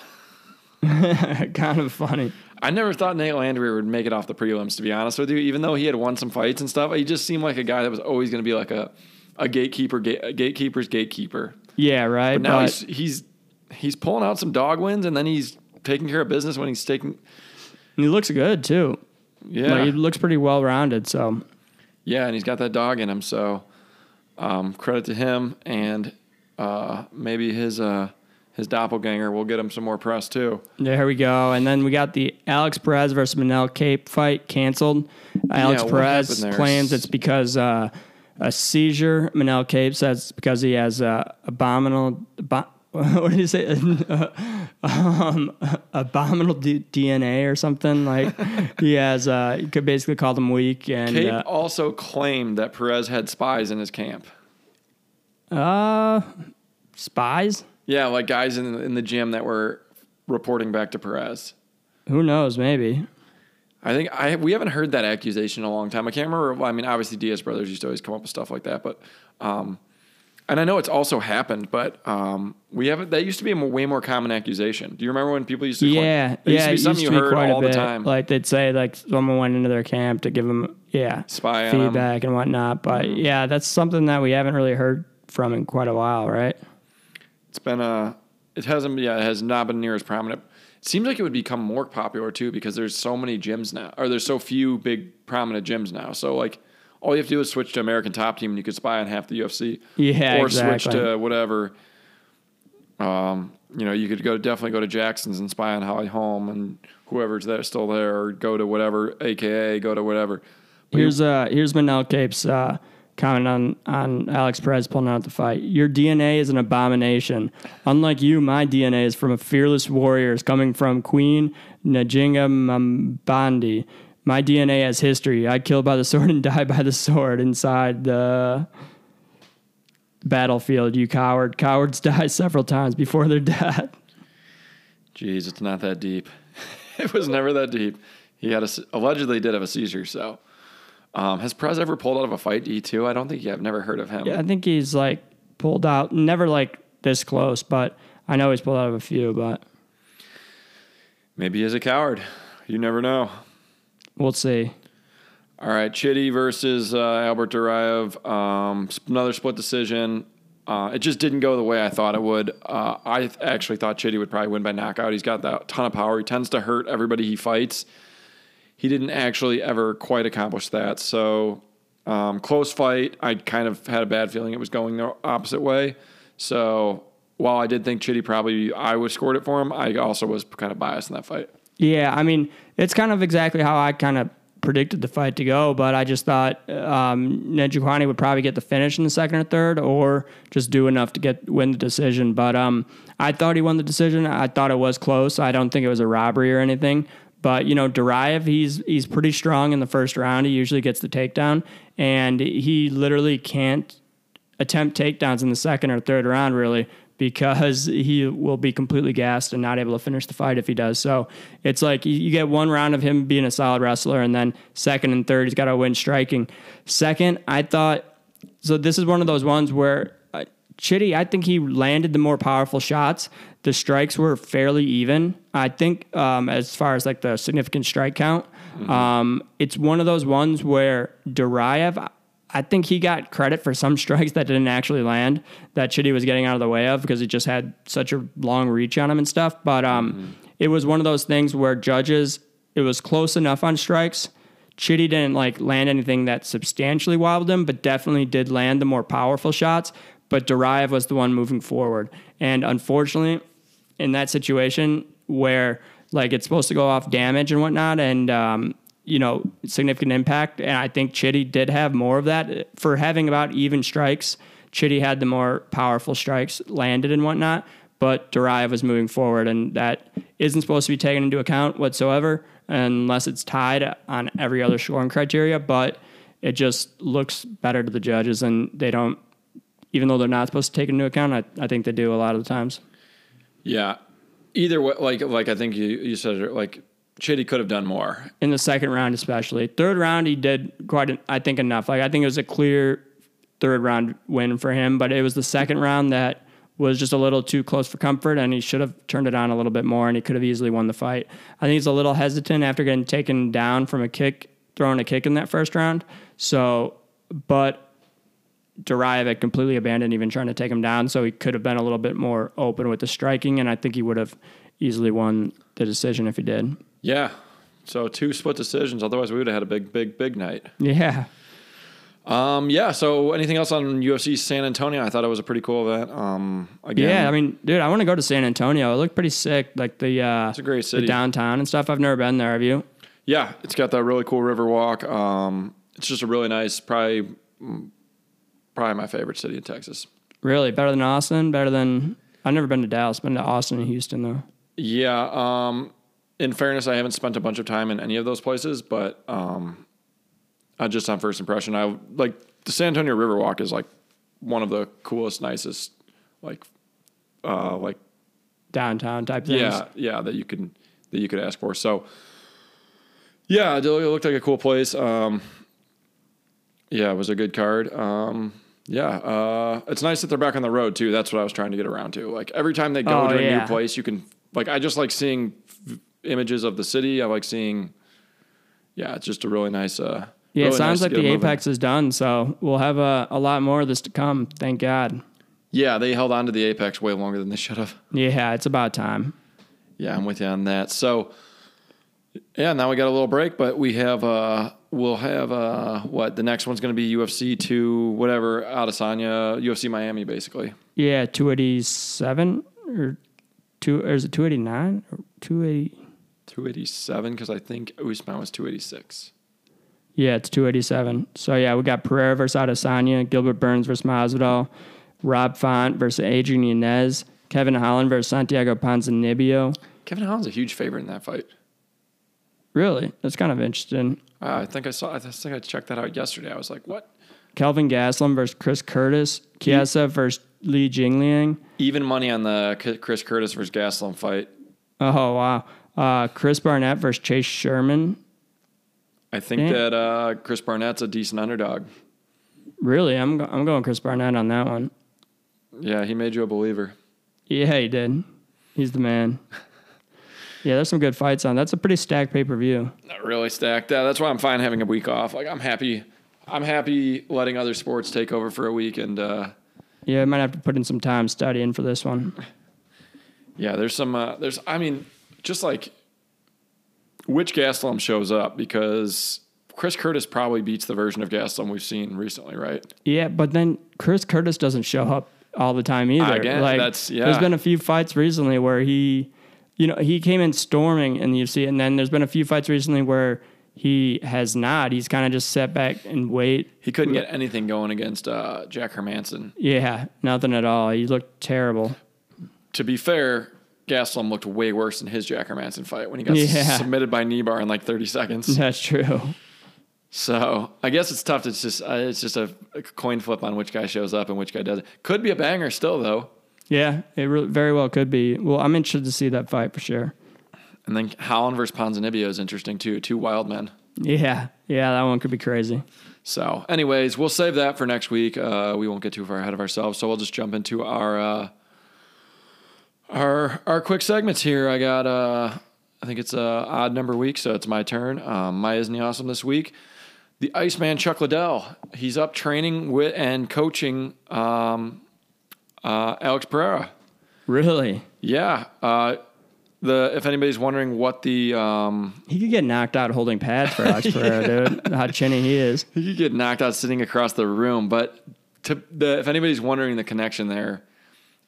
kind of funny. I never thought Nate Landwehr would make it off the prelims. To be honest with you, even though he had won some fights and stuff, he just seemed like a guy that was always going to be like a a gatekeeper, gate, a gatekeeper's gatekeeper. Yeah, right. But now but- he's he's he's pulling out some dog wins, and then he's taking care of business when he's taking. he looks good too. Yeah, Like, he looks pretty well rounded. So Yeah, and he's got that dog in him. So um, credit to him, and uh, maybe his uh, his doppelganger will get him some more press too. There we go. And then we got the Alex Perez versus Manel Kape fight canceled. Alex what Perez claims it's because uh, a seizure. Manel Kape says because he has uh, abominable. Abo- what did he say? um, abominable D- DNA or something. Like he has. Uh, you could basically call him weak and. Kape uh, also claimed that Perez had spies in his camp. uh, spies. Yeah, like guys in in the gym that were reporting back to Perez. Who knows? Maybe. I think I we haven't heard that accusation in a long time. I can't remember. well, I mean, obviously Diaz brothers used to always come up with stuff like that, but um, and I know it's also happened, but um, we haven't. That used to be a way more common accusation. Do you remember when people used to? Yeah, used yeah. to be it something used you to be heard quite a all the bit. time. Like they'd say, like someone went into their camp to give them, yeah, Spy feedback and whatnot. But Mm-hmm. yeah, that's something that we haven't really heard from in quite a while, right? It's been a. It hasn't. Yeah, it has not been near as prominent. Seems like it would become more popular too because there's so many gyms now, or there's so few big prominent gyms now. So like, all you have to do is switch to American Top Team, and you could spy on half the UFC. Yeah, or exactly. switch to whatever. Um, you know, you could go definitely go to Jackson's and spy on Holly Holm and whoever's there still there, or go to whatever, AKA, go to whatever. But Here's uh here's Manel Kape's uh, comment on on Alex Perez pulling out the fight. Your DNA is an abomination. Unlike you, my DNA is from a fearless warriors coming from Queen Njinga Mbandi. My DNA has history. I killed by the sword and die by the sword inside the battlefield. You coward. Cowards die several times before they're dead. Jeez, it's not that deep. it was never that deep. He had a, allegedly did have a seizure. So, um, has Perez ever pulled out of a fight? D two? I don't think. I've never heard of him. Yeah, I think he's like pulled out. Never like this close, but I know he's pulled out of a few. But Maybe he's a coward. You never know. we'll see. All right, Chidi versus uh, Albert Duraev. Um, another split decision. Uh, it just didn't go the way I thought it would. Uh, I th- actually thought Chidi would probably win by knockout. He's got that ton of power. He tends to hurt everybody he fights. He didn't actually ever quite accomplish that. So um, close fight. I kind of had a bad feeling it was going the opposite way. So while I did think Chidi probably I would scored it for him, I also was kind of biased in that fight. Yeah, I mean, it's kind of exactly how I kind of predicted the fight to go, but I just thought um, would probably get the finish in the second or third, or just do enough to get win the decision. But um, I thought he won the decision. I thought it was close. I don't think it was a robbery or anything. But you know, Duraev, he's he's pretty strong in the first round. He usually gets the takedown, and he literally can't attempt takedowns in the second or third round, really. because he will be completely gassed and not able to finish the fight if he does. So it's like you, you get one round of him being a solid wrestler, and then second and third, he's got to win striking. Second, I thought so. This is one of those ones where uh, Chidi, I think he landed the more powerful shots. The strikes were fairly even. I think um, as far as like the significant strike count, um, it's one of those ones where Duraev. I think he got credit for some strikes that didn't actually land that Chidi was getting out of the way of because he just had such a long reach on him and stuff. But um, it was one of those things where judges, it was close enough on strikes. Chidi didn't like land anything that substantially wobbled him, but definitely did land the more powerful shots. But Duraev was the one moving forward. And unfortunately, in that situation where like it's supposed to go off damage and whatnot, and um, you know significant impact. And I think Chidi did have more of that for having about even strikes. Chidi had the more powerful strikes landed and whatnot, but Duraev was moving forward, and that isn't supposed to be taken into account whatsoever unless it's tied on every other scoring criteria. But it just looks better to the judges, and they don't. Even though they're not supposed to take into account, I, I think they do a lot of the times. Yeah. Either way, like like I think you you said it, like Chidi could have done more. in the second round, especially. Third round, he did quite, an, I think, enough. Like, I think it was a clear third round win for him, but it was the second round that was just a little too close for comfort, and he should have turned it on a little bit more, and he could have easily won the fight. I think he's a little hesitant after getting taken down from a kick, throwing a kick in that first round. So, but Duraev had completely abandoned even trying to take him down, so he could have been a little bit more open with the striking, and I think he would have easily won the decision if he did. Yeah. So two split decisions. Otherwise, we would have had a big, big, big night. Yeah. Um, yeah. So anything else on UFC San Antonio? I thought it was a pretty cool event. Um, again, Yeah, I mean, dude, I want to go to San Antonio. It looked pretty sick. Like the uh, it's a great the city. downtown and stuff. I've never been there. Have you? Yeah, it's got that really cool river walk. Um, it's just a really nice, probably, mm, probably my favorite city in Texas. Really better than Austin? Better than I've never been to Dallas. Been to Austin and Houston though. Yeah. Um, in fairness, I haven't spent a bunch of time in any of those places, but um, uh, just on first impression, I like the San Antonio Riverwalk is like one of the coolest, nicest, like, uh, like Downtown type things. yeah, yeah, that you can that you could ask for. So, yeah, it looked like a cool place. Um, yeah, it was a good card. Um, yeah, uh, it's nice that they're back on the road too. That's what I was trying to get around to. Like every time they go Oh, to a yeah. new place, you can like. I just like seeing images of the city. I like seeing. Yeah, it's just a really nice. Uh, Yeah, really it sounds nice to like get the moving. Apex is done, so we'll have a, a lot more of this to come. Thank God. Yeah, they held on to the Apex way longer than they should have. Yeah, it's about time. Yeah, I'm with you on that. So, yeah, now we got a little break, but we have uh, we'll have uh, what the next one's going to be UFC two whatever Adesanya UFC Miami basically. Yeah, two eighty seven or two or is it two eighty nine or two eighty? 287 because I think Usman was 286. Yeah, it's 287. So yeah, we got Pereira versus Adesanya, Gilbert Burns versus Masvidal, Rob Font versus Adrian Yanez, Kevin Holland versus Santiago Ponzinibbio. Kevin Holland's a huge favorite in that fight. Really, that's kind of interesting. Uh, I think I saw. I think I checked that out yesterday. I was like, what? Kelvin Gastelum versus Chris Curtis, Chiesa versus Li Jingliang. Even money on the Chris Curtis versus Gastelum fight. Oh wow, uh, Chris Barnett versus Chase Sherman. I think Yeah. that uh, Chris Barnett's a decent underdog. Really, I'm go- I'm going Chris Barnett on that one. Yeah, he made you a believer. Yeah, he did. He's the man. Yeah, there's some good fights on. That's a pretty stacked pay per view. Not really stacked. Yeah, that's why I'm fine having a week off. Like I'm happy. I'm happy letting other sports take over for a week. And uh, Yeah, I might have to put in some time studying for this one. yeah, there's some. Uh, there's. I mean, just like which Gastelum shows up because Chris Curtis probably beats the version of Gastelum we've seen recently, right? Yeah, but then Chris Curtis doesn't show up all the time either. Again, like, that's- yeah. There's been a few fights recently where he, you know, he came in storming in the UFC, and then there's been a few fights recently where he has not. He's kind of just sat back and wait. He couldn't get anything going against uh, Jack Hermansson. Yeah, nothing at all. He looked terrible. To be fair, Gastelum looked way worse in his Jack Hermansson fight when he got Yeah. submitted by Nebar in like 30 seconds. That's true. So I guess it's tough. to just uh, it's just a, a coin flip on which guy shows up and which guy doesn't. Could be a banger still though. Yeah, it re- very well could be. Well, I'm interested to see that fight for sure. And then Holland versus Ponzinibbio is interesting too. Two wild men. Yeah, yeah, that one could be crazy. So, anyways, we'll save that for next week. Uh, we won't get too far ahead of ourselves, so we'll just jump into our uh, our our quick segments here. I got uh, I think it's a odd number week, so it's my turn. Um, my isn't he awesome this week? The Iceman Chuck Liddell. He's up training with and coaching um, uh, Alex Pereira. Really, Yeah. Uh, the if anybody's wondering what the um, he could get knocked out holding pads for Alex Pereira, dude. How chinny he is. He could get knocked out sitting across the room. But to the, if anybody's wondering the connection there,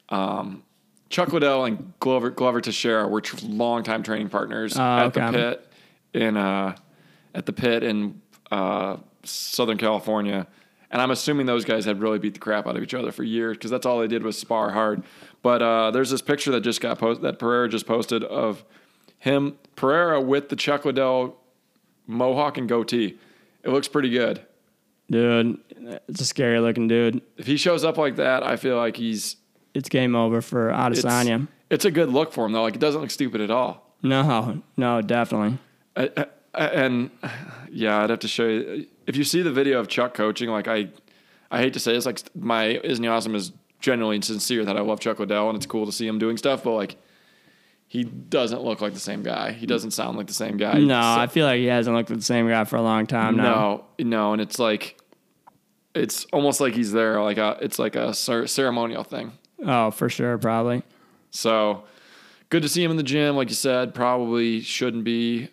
um, Chuck Liddell and Glover Glover Teixeira were tr- longtime training partners Oh, at okay. the pit in uh, at the pit in uh, Southern California. And I'm assuming those guys had really beat the crap out of each other for years because that's all they did was spar hard. But uh, there's this picture that just got posted that Pereira just posted of him Pereira with the Chuck Liddell mohawk and goatee. It looks pretty good. Dude, it's a scary looking dude. if he shows up like that, I feel like he's It's game over for it's, Adesanya. it's a good look for him though. Like it doesn't look stupid at all. No, no, definitely. I, I, and yeah, I'd have to show you. If you see the video of Chuck coaching, like I, I hate to say this, like my isn't he awesome is genuinely sincere that I love Chuck Liddell and it's cool to see him doing stuff, but like he doesn't look like the same guy. He doesn't sound like the same guy. No, So- I feel like he hasn't looked at the same guy for a long time now. no, no, and it's like. It's almost like he's there, like a, it's like a cer- ceremonial thing. Oh, for sure, probably. So good to see him in the gym. Like you said, probably shouldn't be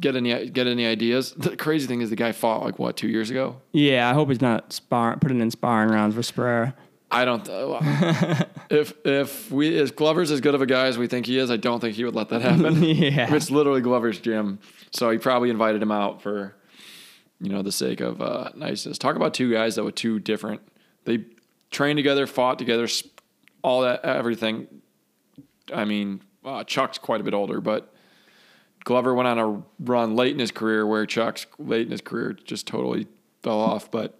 get any get any ideas. The crazy thing is the guy fought like what two years ago. Yeah, I hope he's not spar- putting in sparring rounds for Pereira. I don't. Uh, if if we if Glover's as good of a guy as we think he is, I don't think he would let that happen. Yeah. it's literally Glover's gym, so he probably invited him out for you know the sake of uh, niceness. Talk about two guys that were two different. They trained together, fought together, sp- all that everything. I mean, uh, Chuck's quite a bit older, but Glover went on a run late in his career where Chuck's late in his career just totally fell off. But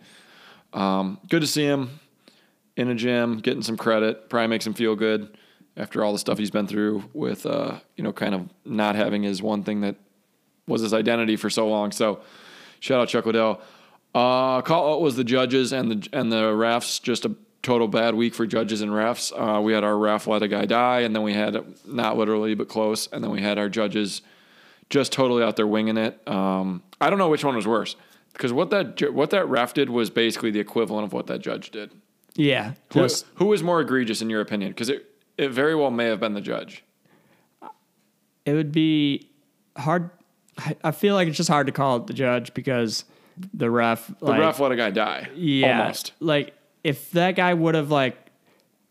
um, good to see him in a gym, getting some credit. Probably makes him feel good after all the stuff he's been through with, uh, you know, kind of not having his one thing that was his identity for so long. So shout out Chuck Liddell. Uh, call out was the judges and the and the refs. Just a total bad week for judges and refs. Uh, we had our ref let a guy die, and then we had not literally but close, and then we had our judges just totally out there winging it. Um, I don't know which one was worse because what that what that ref did was basically the equivalent of what that judge did. Yeah, Who, who was more egregious in your opinion? Because it it very well may have been the judge. it would be hard. I- I feel like it's just hard to call it the judge because the ref, The like, ref let a guy die. yeah, almost. like if that guy would have like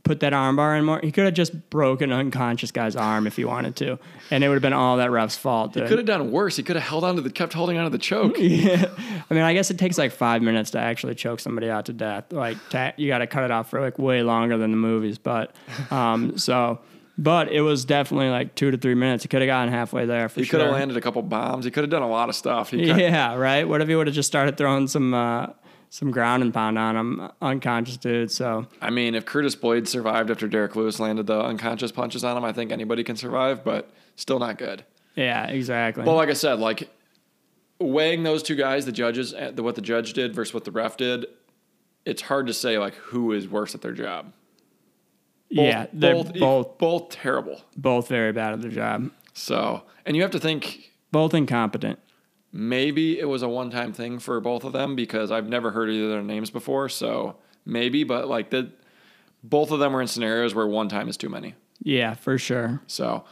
put that armbar in more, he could have just broken an unconscious guy's arm if he wanted to, and it would have been all that ref's fault. He Could have done worse. He could have held on to the kept holding on to the choke. yeah, I mean, I guess it takes like five minutes to actually choke somebody out to death. Like ta you got to cut it off for like way longer than the movies, but um, so. But it was definitely like two to three minutes. He could have gotten halfway there for He sure. could have landed a couple bombs. He could have done a lot of stuff. He Yeah, right. What if he would have just started throwing some uh, some ground and pound on him, unconscious dude? So I mean, if Curtis Boyd survived after Derrick Lewis landed the unconscious punches on him, I think anybody can survive, but still not good. yeah, exactly. Well, like I said, like weighing those two guys, the judges, uh, what the judge did versus what the ref did, it's hard to say like who is worse at their job. Both, yeah, they're both, both both terrible. both very bad at their job. So, and you have to think Both incompetent. Maybe it was a one-time thing for both of them because I've never heard either of their names before. So maybe, but like the both of them were in scenarios where one time is too many. Yeah, for sure. So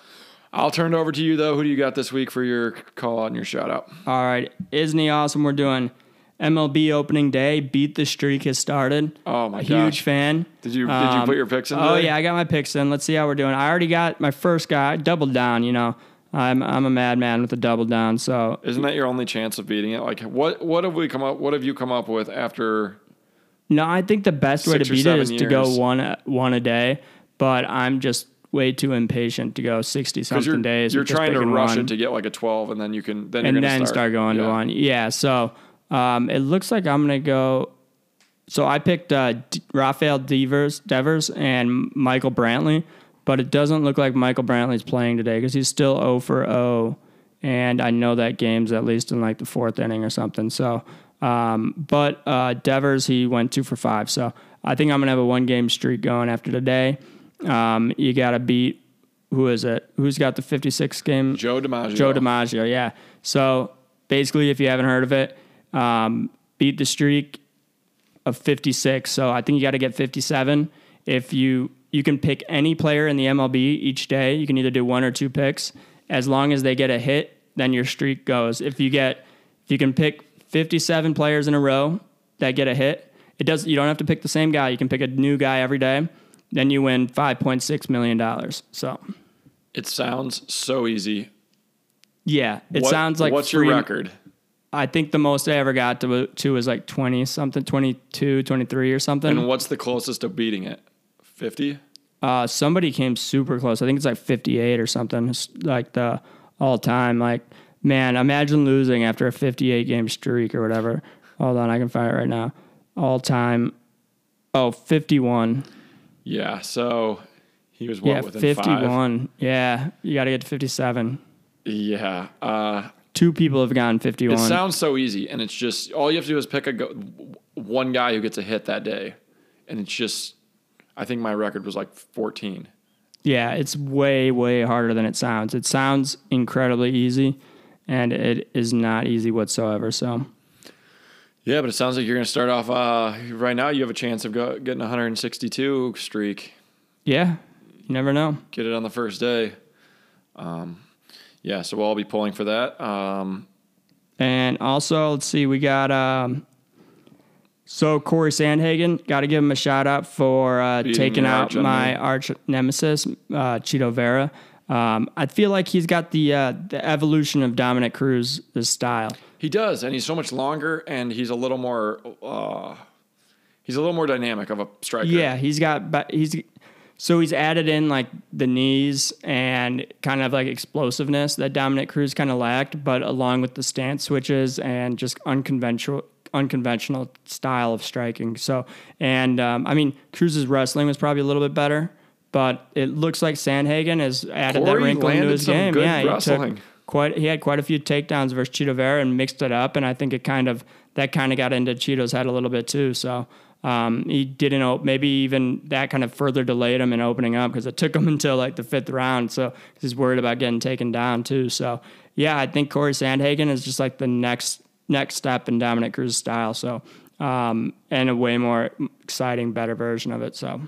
I'll turn it over to you though. Who do you got this week for your call out and your shout out? All right, isn't he awesome? We're doing MLB opening day. Beat the streak has started. Oh my gosh. huge fan. Did you did you put um, your picks in? Oh today? yeah, I got my picks in. Let's see how we're doing. I already got my first guy. Doubled down. You know, I'm I'm a madman with a double down. So Isn't that your only chance of beating it? Like what what have we come up what have you come up with after no, I think the best way to beat it is to go one one a day. But I'm just way too impatient to go sixty something you're, days. you're trying to rush it to get like a 12 and then you can then and then start, going Yeah. to one. Yeah. So um, it looks like I'm gonna go so I picked uh, D- Rafael Devers, Devers and Michael Brantley, but it doesn't look like Michael Brantley's playing today because he's still 0 for 0, and I know that game's at least in like the fourth inning or something. So, um, but uh, Devers he went two for five, so I think I'm gonna have a one game streak going after today. Um, you got to beat who is it? Who's got the 56 game? Joe DiMaggio. Joe DiMaggio, yeah. So basically, if you haven't heard of it, um, beat the streak of 56. So I think you got to get 57. If you you can pick any player in the MLB each day, you can either do one or two picks. As long as they get a hit, then your streak goes. If you get if you can pick 57 players in a row that get a hit, it does. You don't have to pick the same guy. You can pick a new guy every day. Then you win 5.6 million dollars. So It sounds so easy. yeah, it What- sounds like what's your record? I think the most I ever got to to was like 20 something, 22, 23 or something. And what's the closest to beating it? 50? Uh, somebody came super close. I think it's like 58 or something. It's like the all time. Like, man, imagine losing after a 58 game streak or whatever. Hold on, I can find it right now. All time. Oh, 51. Yeah. So he was what yeah, within 51. Yeah, you got to get to 57. Yeah. Uh, Two people have gotten 51. it sounds so easy, and it's just all you have to do is pick a go, one guy who gets a hit that day, and it's just. I think my record was like 14. yeah, it's way, way harder than it sounds. It sounds incredibly easy, and it is not easy whatsoever. So, Yeah, but it sounds like you're going to start off. Uh, right now, you have a chance of go, getting a 162 streak. yeah, you never know. Get it on the first day. Um, yeah, so we'll all be pulling for that. Um, And also, let's see, we got um, so Corey Sandhagen. Got to give him a shout out for uh, taking out my arch nemesis, uh, Chito Vera. Um, I feel like he's got the uh, the evolution of Dominic Cruz's style. he does, and he's so much longer, and he's a little more. Uh, he's a little more dynamic of a striker. Yeah, he's got he's so he's added in like the knees and kind of like explosiveness that Dominic Cruz kind of lacked, but along with the stance switches and just unconventional unconventional style of striking. So and um, I mean Cruz's wrestling was probably a little bit better, but it looks like Sandhagen has added that wrinkle into his game. yeah, he took quite he had quite a few takedowns versus Chito Vera and mixed it up, and I think it kind of that kind of got into Chito's head a little bit too. So um, he didn't op- maybe even that kind of further delayed him in opening up because it took him until like the fifth round. So he's worried about getting taken down too. So yeah, I think Corey Sandhagen is just like the next next step in Dominic Cruz's style. So um, and a way more exciting, better version of it. So.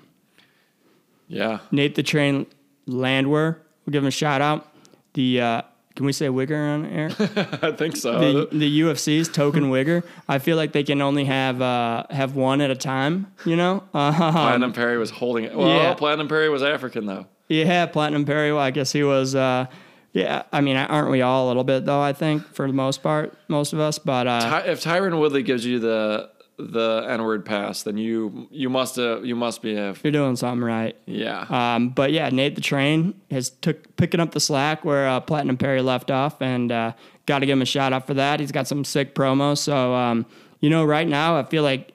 yeah. Nate the Train Landwehr. We'll give him a shout out. The uh, can we say Wigger on air? I think so. The, the UFC's token Wigger. I feel like they can only have uh, have one at a time. You know. Um, Platinum Perry was holding it. Well, yeah. Platinum Perry was African though. yeah, Platinum Perry. Well, I guess he was. Uh, yeah, I mean, aren't we all a little bit though? I think for the most part, most of us. But uh, Ty- if Tyron Woodley gives you the the N word pass, then you you must uh, you must be a you're doing something right. yeah. Um, but yeah, Nate the Train has took picking up the slack where uh, Platinum Perry left off, and uh, got to give him a shout out for that. He's got some sick promos. So um, you know, right now I feel like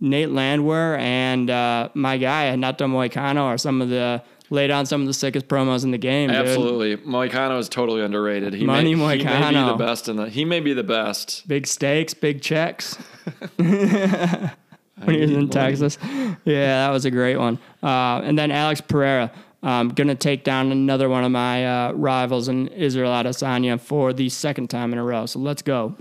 Nate Landwehr and uh, my guy Nato Moicano are some of the laid on some of the sickest promos in the game. dude. Absolutely, Moicano is totally underrated. He Money may, He may be the best in the. He may be the best. Big stakes, big checks. when he was in Texas. Yeah, that was a great one. Uh, and then Alex Pereira, um, going to take down another one of my uh, rivals in Israel Adesanya for the second time in a row. So let's go.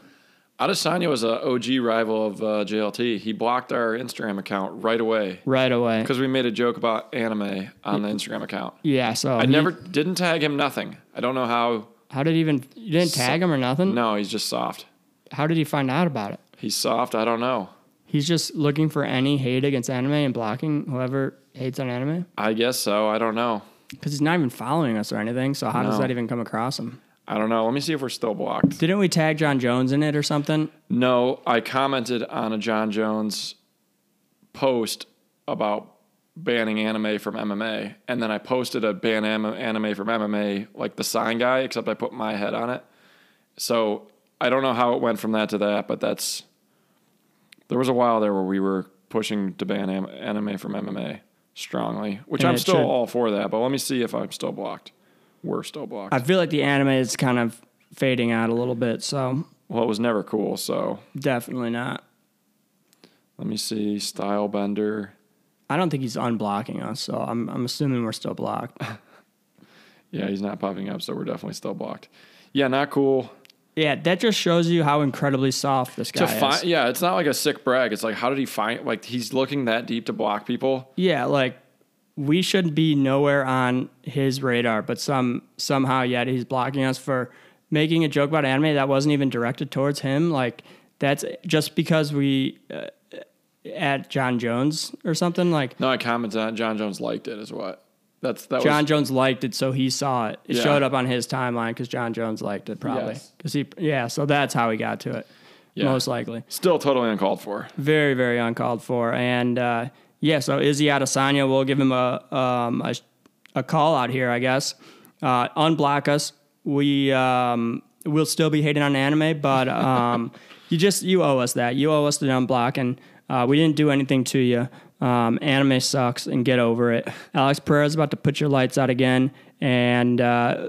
Adesanya was an OG rival of uh, JLT. He blocked our Instagram account right away Right away. because we made a joke about anime on the Instagram account. Yeah, so I he- never didn't tag him. Nothing. I don't know how. How did he even, you didn't tag him or nothing? No, he's just soft. How did he find out about it? He's soft. I don't know. He's just looking for any hate against anime and blocking whoever hates on anime? I guess so. I don't know. Because he's not even following us or anything. So how does that even come across him? I don't know. Let me see if we're still blocked. Didn't we tag Jon Jones in it or something? No, I commented on a Jon Jones post about banning anime from MMA, and then I posted a ban am- anime from MMA, like the sign guy, except I put my head on it. So I don't know how it went from that to that, but that's there was a while there where we were pushing to ban am- anime from MMA strongly, which And I'm still should. all for that. But let me see if I'm still blocked. We're still blocked. I feel like the anime is kind of fading out a little bit, so well, it was never cool. So definitely not. let me see. Style Bender. I don't think he's unblocking us, so I'm I'm assuming we're still blocked. Yeah, he's not popping up, so we're definitely still blocked. Yeah, not cool. yeah, that just shows you how incredibly soft this guy To is. yeah, it's not like a sick brag. It's like, how did he find? Like, he's looking that deep to block people. Yeah, like we should be nowhere on his radar, but some somehow yet he's blocking us for making a joke about anime that wasn't even directed towards him. Like that's just because we uh, at Jon Jones or something. Like No, I commented on it. Jon Jones liked it. Is what? That's that John was. Jones liked it, so he saw it. It Yeah. showed up on his timeline because Jon Jones liked it probably Yes. because he yeah. So that's how he got to it. Yeah. Most likely. Still totally uncalled for. very very uncalled for and uh, yeah so izzy adesanya we'll give him a, um, a a call out here i guess. Uh, unblock us. We um, we'll still be hating on anime but um, you just you owe us that. You owe us the unblock and uh, we didn't do anything to you. Um, anime sucks and get over it. Alex Pereira is about to put your lights out again and uh,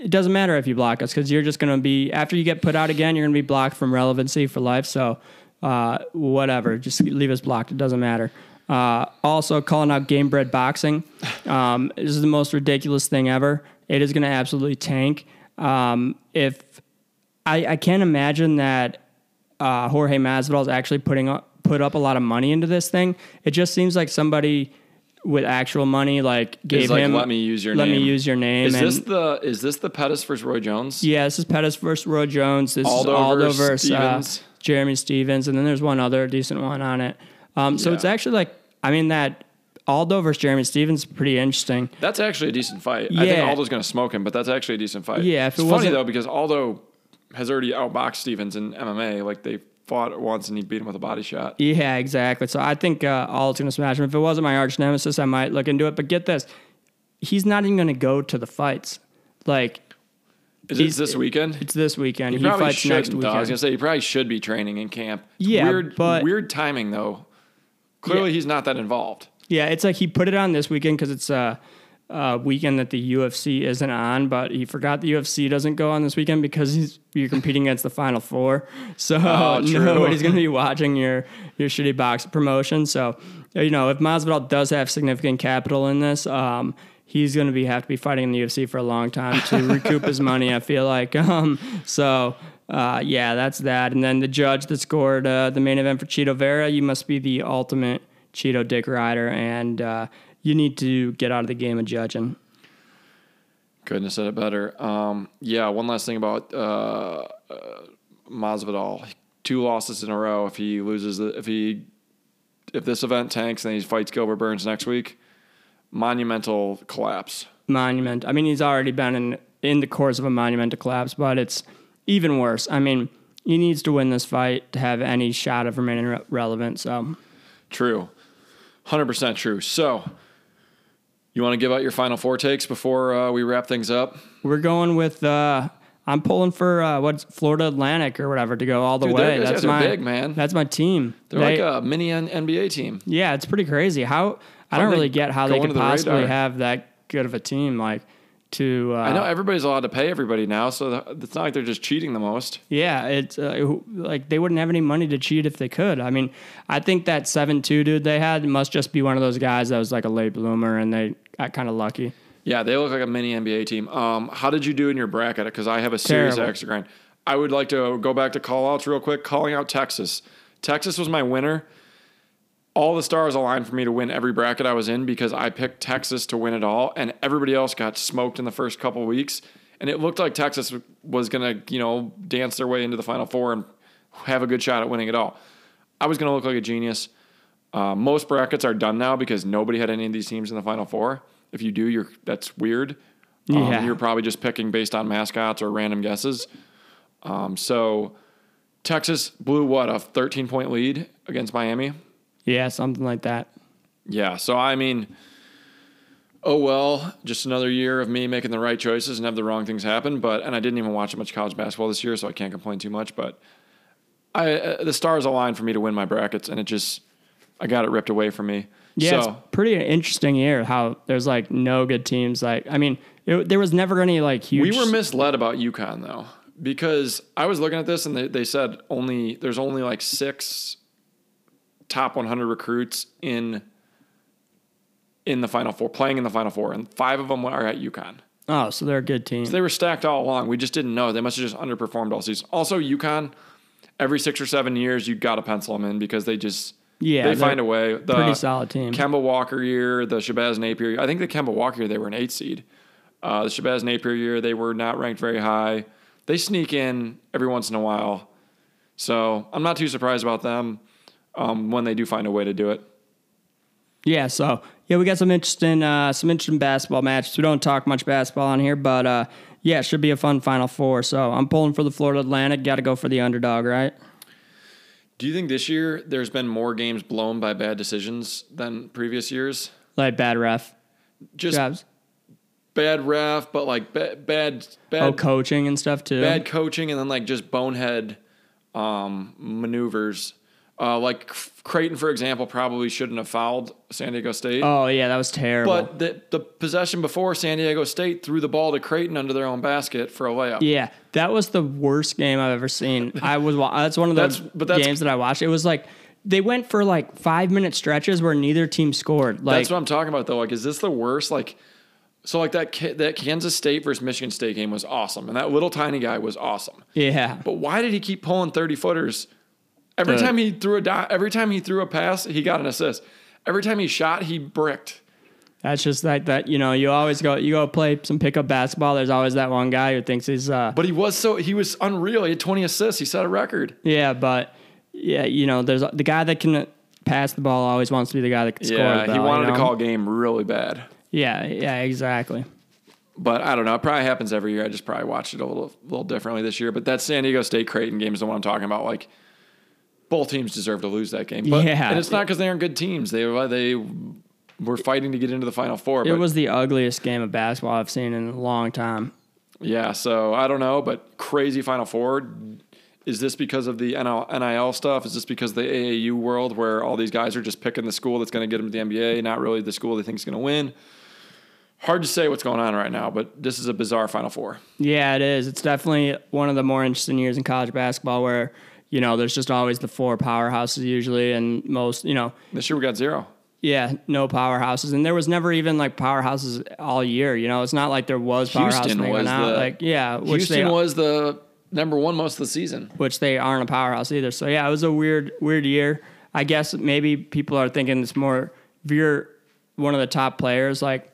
it doesn't matter if you block us because you're just to be after you get put out again you're to be blocked from relevancy for life so uh, whatever. Just leave us blocked. It doesn't matter uh, also calling out game bred boxing um, this is the most ridiculous thing ever it is going to absolutely tank um, if I, I can't imagine that uh, Jorge Masvidal is actually putting up, put up a lot of money into this thing. It just seems like somebody with actual money like gave like, him let me use your name. let name. me use your name. Is and this the is this the Pettis versus Roy Jones? yeah, this is Pettis versus Roy Jones. This Aldo is Aldo versus versus uh, Jeremy Stephens, and then there's one other decent one on it. Um, so Yeah. it's actually like I mean that Aldo versus Jeremy Stephens is pretty interesting. That's actually a decent fight. I think Yeah. Aldo's going to smoke him, but that's actually a decent fight. Yeah, if it's it funny wasn't- though because Aldo has already outboxed Stephens in MMA. Like they fought once and he beat him with a body shot. Yeah, exactly. So I think uh, Aldo's going to smash him. If it wasn't my arch nemesis, I might look into it. But get this, he's not even going to go to the fights. Like Is it this weekend? it's this weekend. He He, probably fights next though. I was gonna say he probably should be training in camp. Yeah, weird, but- weird timing though. Clearly, Yeah. he's not that involved. Yeah, it's like he put it on this weekend because it's a, a weekend that the UFC isn't on, but he forgot the UFC doesn't go on this weekend because he's you're competing against the Final Four. So Oh, true. nobody's going to be watching your your shitty box promotion. So you know if Masvidal does have significant capital in this, um, he's going to be have to be fighting in the UFC for a long time to recoup his money. I feel like um, so. Uh, yeah, that's that. And then the judge that scored uh, the main event for Chito Vera, you must be the ultimate Chito Dick Rider, and uh, you need to get out of the game of judging. Couldn't have said it better. Um, yeah, one last thing about uh, uh, Masvidal. Two losses in a row. If he loses, the, if he, if this event tanks and he fights Gilbert Burns next week, monumental collapse. Monument. I mean, he's already been in in the course of a monumental collapse, but it's even worse. I mean, he needs to win this fight to have any shot of remaining re- relevant. So, True, hundred percent true. So, you want to give out your final four takes before uh, we wrap things up? we're going with. Uh, I'm pulling for uh, what's Florida Atlantic or whatever to go all the Dude, way. That's my big, man. That's my team. They're They- like a mini N- NBA team. Yeah, it's pretty crazy. How I don't really get how they could the possibly radar? have that good of a team. Like to uh, I know everybody's allowed to pay everybody now, so it's not like they're just cheating the most. Yeah, it's uh, like they wouldn't have any money to cheat if they could. I mean, I think that seven two dude they had must just be one of those guys that was like a late bloomer and they got kind of lucky. Yeah, they look like a mini NBA team. Um, how did you do in your bracket? Because I have a series Terrible. extra grind. I would like to go back to call outs real quick. Calling out Texas. Texas was my winner. All the stars aligned for me to win every bracket I was in because I picked Texas to win it all, and everybody else got smoked in the first couple weeks. And it looked like Texas was gonna, you know, dance their way into the Final Four and have a good shot at winning it all. I was gonna look like a genius. Uh, most brackets are done now because nobody had any of these teams in the Final Four. If you do, you're that's weird. Um, Yeah. You're probably just picking based on mascots or random guesses. Um, so Texas blew what a 13 point lead against Miami. Yeah, something like that. Yeah. So I mean, oh well, just another year of me making the right choices and have the wrong things happen. But and I didn't even watch much college basketball this year, so I can't complain too much. But I uh, the stars aligned for me to win my brackets, and it just I got it ripped away from me. Yeah, so it's pretty interesting year. How there's like no good teams. Like I mean, it, there was never any like huge. we were misled about UConn though, because I was looking at this and they, they said only there's only like six top 100 recruits in in the Final Four, playing in the Final Four, and five of them are at UConn. oh, so they're a good team. They were stacked all along. We just didn't know. They must have just underperformed all season. Also, UConn, every six or seven years, you got to pencil them in because they just Yeah, they find a way. The pretty solid team. Kemba Walker year, the Shabazz Napier. year- I think the Kemba Walker year they were an eight seed. Uh, the Shabazz Napier year they were not ranked very high. They sneak in every once in a while, so I'm not too surprised about them um, when they do find a way to do it. Yeah, so yeah, we got some interesting uh, some interesting basketball matches. We don't talk much basketball on here, but uh, yeah, it should be a fun Final Four. So I'm pulling for the Florida Atlantic. Got to go for the underdog, right? Do you think this year there's been more games blown by bad decisions than previous years? Like bad ref Just jobs. bad ref, but like bad bad bad, Oh, coaching and stuff too. bad coaching, and then like just bonehead um, maneuvers. Uh, like Creighton, for example, probably shouldn't have fouled San Diego State. Oh yeah, that was terrible. But the the possession before San Diego State threw the ball to Creighton under their own basket for a layup. yeah, that was the worst game I've ever seen. I was wa- that's one of those games that I watched. It was like they went for like five minute stretches where neither team scored. Like That's what I'm talking about though. Like, is this the worst? Like, so like that that Kansas State versus Michigan State game was awesome, and that little tiny guy was awesome. yeah, But why did he keep pulling 30 footers? Every The- time he threw a di- every time he threw a pass, he got an assist. Every time he shot, he bricked. that's just like that. You know, you always go you go play some pickup basketball. There's always that one guy who thinks he's uh But he was so he was unreal. He had 20 assists. He set a record. yeah, but yeah, you know, there's the guy that can pass the ball always wants to be the guy that can score. Yeah, he you wanted know? to call game really bad. Yeah, yeah, exactly. But I don't know. It probably happens every year. I just probably watched it a little, little differently this year. But that San Diego State Creighton game is the one I'm talking about. Like both teams deserve to lose that game. But, Yeah. and it's not because they aren't good teams. They they were fighting to get into the Final Four. It was the ugliest game of basketball I've seen in a long time. yeah. So I don't know. But crazy Final Four. Is this because of the NIL stuff? Is this because of the AAU world where all these guys are just picking the school that's going to get them to the NBA, not really the school they think is going to win? Hard to say what's going on right now, but this is a bizarre Final Four. Yeah, it is. It's definitely one of the more interesting years in college basketball where, you know, there's just always the four powerhouses usually and most, you know, This year we got zero. yeah, no powerhouses. And there was never even like powerhouses all year, you know. It's not like there was powerhouse Houston was out. the- like yeah, which Houston they was the number one most of the season. which they aren't a powerhouse either. So yeah, it was a weird weird year. I guess maybe people are thinking it's more if you're one of the top players, like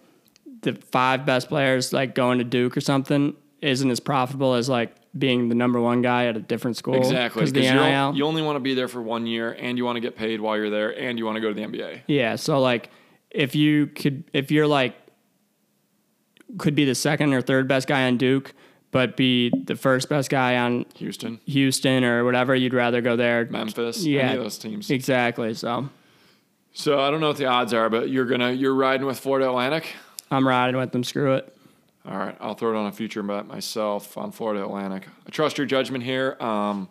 the five best players, like going to Duke or something, isn't as profitable as like being the number one guy at a different school. Exactly. because you, only want to be there for one year and you want to get paid while you're there and you want to go to the NBA. Yeah, so like if you could if you're like could be the second or third best guy on Duke, but be the first best guy on Houston, Houston or whatever, you'd rather go there. Memphis, Yeah. any of those teams. Exactly. So So I don't know what the odds are, but you're gonna you're riding with Florida Atlantic. I'm riding with them. Screw it. All right, I'll throw it on a future bet myself on Florida Atlantic. I trust your judgment here. Um,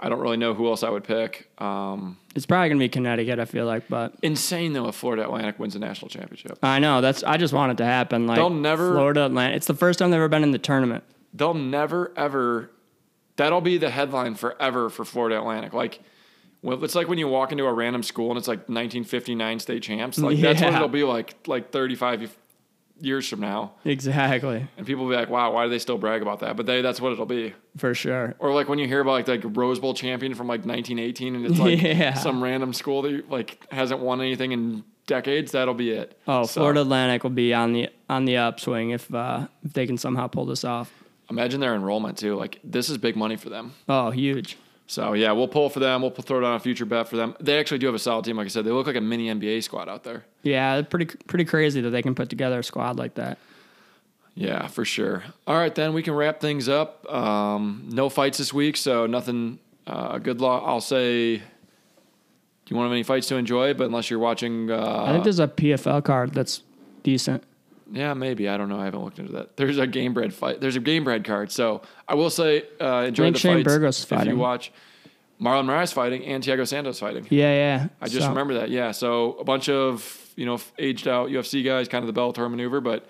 I don't really know who else I would pick. Um, It's probably gonna be Connecticut. I feel like, but insane though if Florida Atlantic wins a national championship. I know that's. I just want it to happen. Like They'll never- Florida Atlantic. It's the first time they've ever been in the tournament. They'll never ever. That'll be the headline forever for Florida Atlantic. Like, well, it's like when you walk into a random school and it's like 1959 state champs. Like that's what it'll be like. Like 35 years from now, Exactly. and people will be like, "Wow, why do they still brag about that?" But they that's what it'll be. For sure. Or like when you hear about like like Rose Bowl champion from like 1918, and it's like Yeah. some random school that like hasn't won anything in decades. That'll be it. Oh, So, Florida Atlantic will be on the on the upswing if uh, if they can somehow pull this off. Imagine their enrollment too. Like this is big money for them. Oh, huge. So yeah, we'll pull for them. We'll throw it on a future bet for them. They actually do have a solid team. Like I said, they look like a mini NBA squad out there. Yeah, pretty pretty crazy that they can put together a squad like that. Yeah, for sure. All right, then we can wrap things up. Um, no fights this week, so nothing. Uh, good luck. I'll say. Do you want to have any fights to enjoy? But unless you're watching, uh, I think there's a PFL card that's decent. Yeah, maybe I don't know. I haven't looked into that. There's a game bred fight. There's a game bred card. So I will say, uh, enjoy think the Shane fights Burgos if you watch. Marlon Moraes fighting and Thiago Santos fighting. Yeah, yeah. I just So- remember that. Yeah. So a bunch of, you know, aged out UFC guys, kind of the Bellator maneuver. But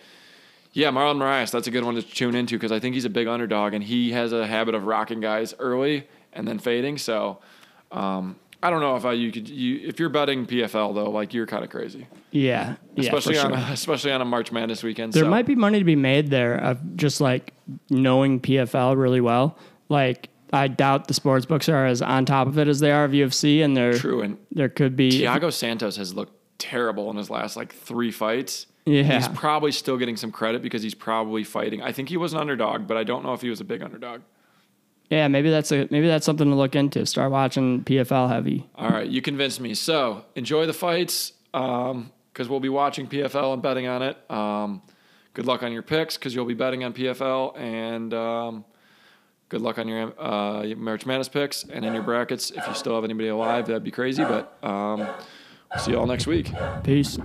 yeah, Marlon Moraes, that's a good one to tune into because I think he's a big underdog and he has a habit of rocking guys early and then fading. So um, I don't know if I, you could, you, if you're betting PFL though, like you're kind of crazy, Yeah, yeah, especially for on, sure. a, especially on a March Madness weekend. There so. might be money to be made there of just like knowing PFL really well. Like I doubt the sports books are as on top of it as they are of UFC, and there true. And there could be Thiago Santos has looked terrible in his last like three fights. Yeah. He's probably still getting some credit because he's probably fighting. I think he was an underdog, but I don't know if he was a big underdog. Yeah, maybe that's a maybe that's something to look into. Start watching PFL heavy. All right, you convinced me. So enjoy the fights because we'll be watching PFL and betting on it. Um, good luck on your picks because you'll be betting on PFL and um, good luck on your uh, March Madness picks and in your brackets. If you still have anybody alive, that'd be crazy. But um, we'll see you all next week. Peace.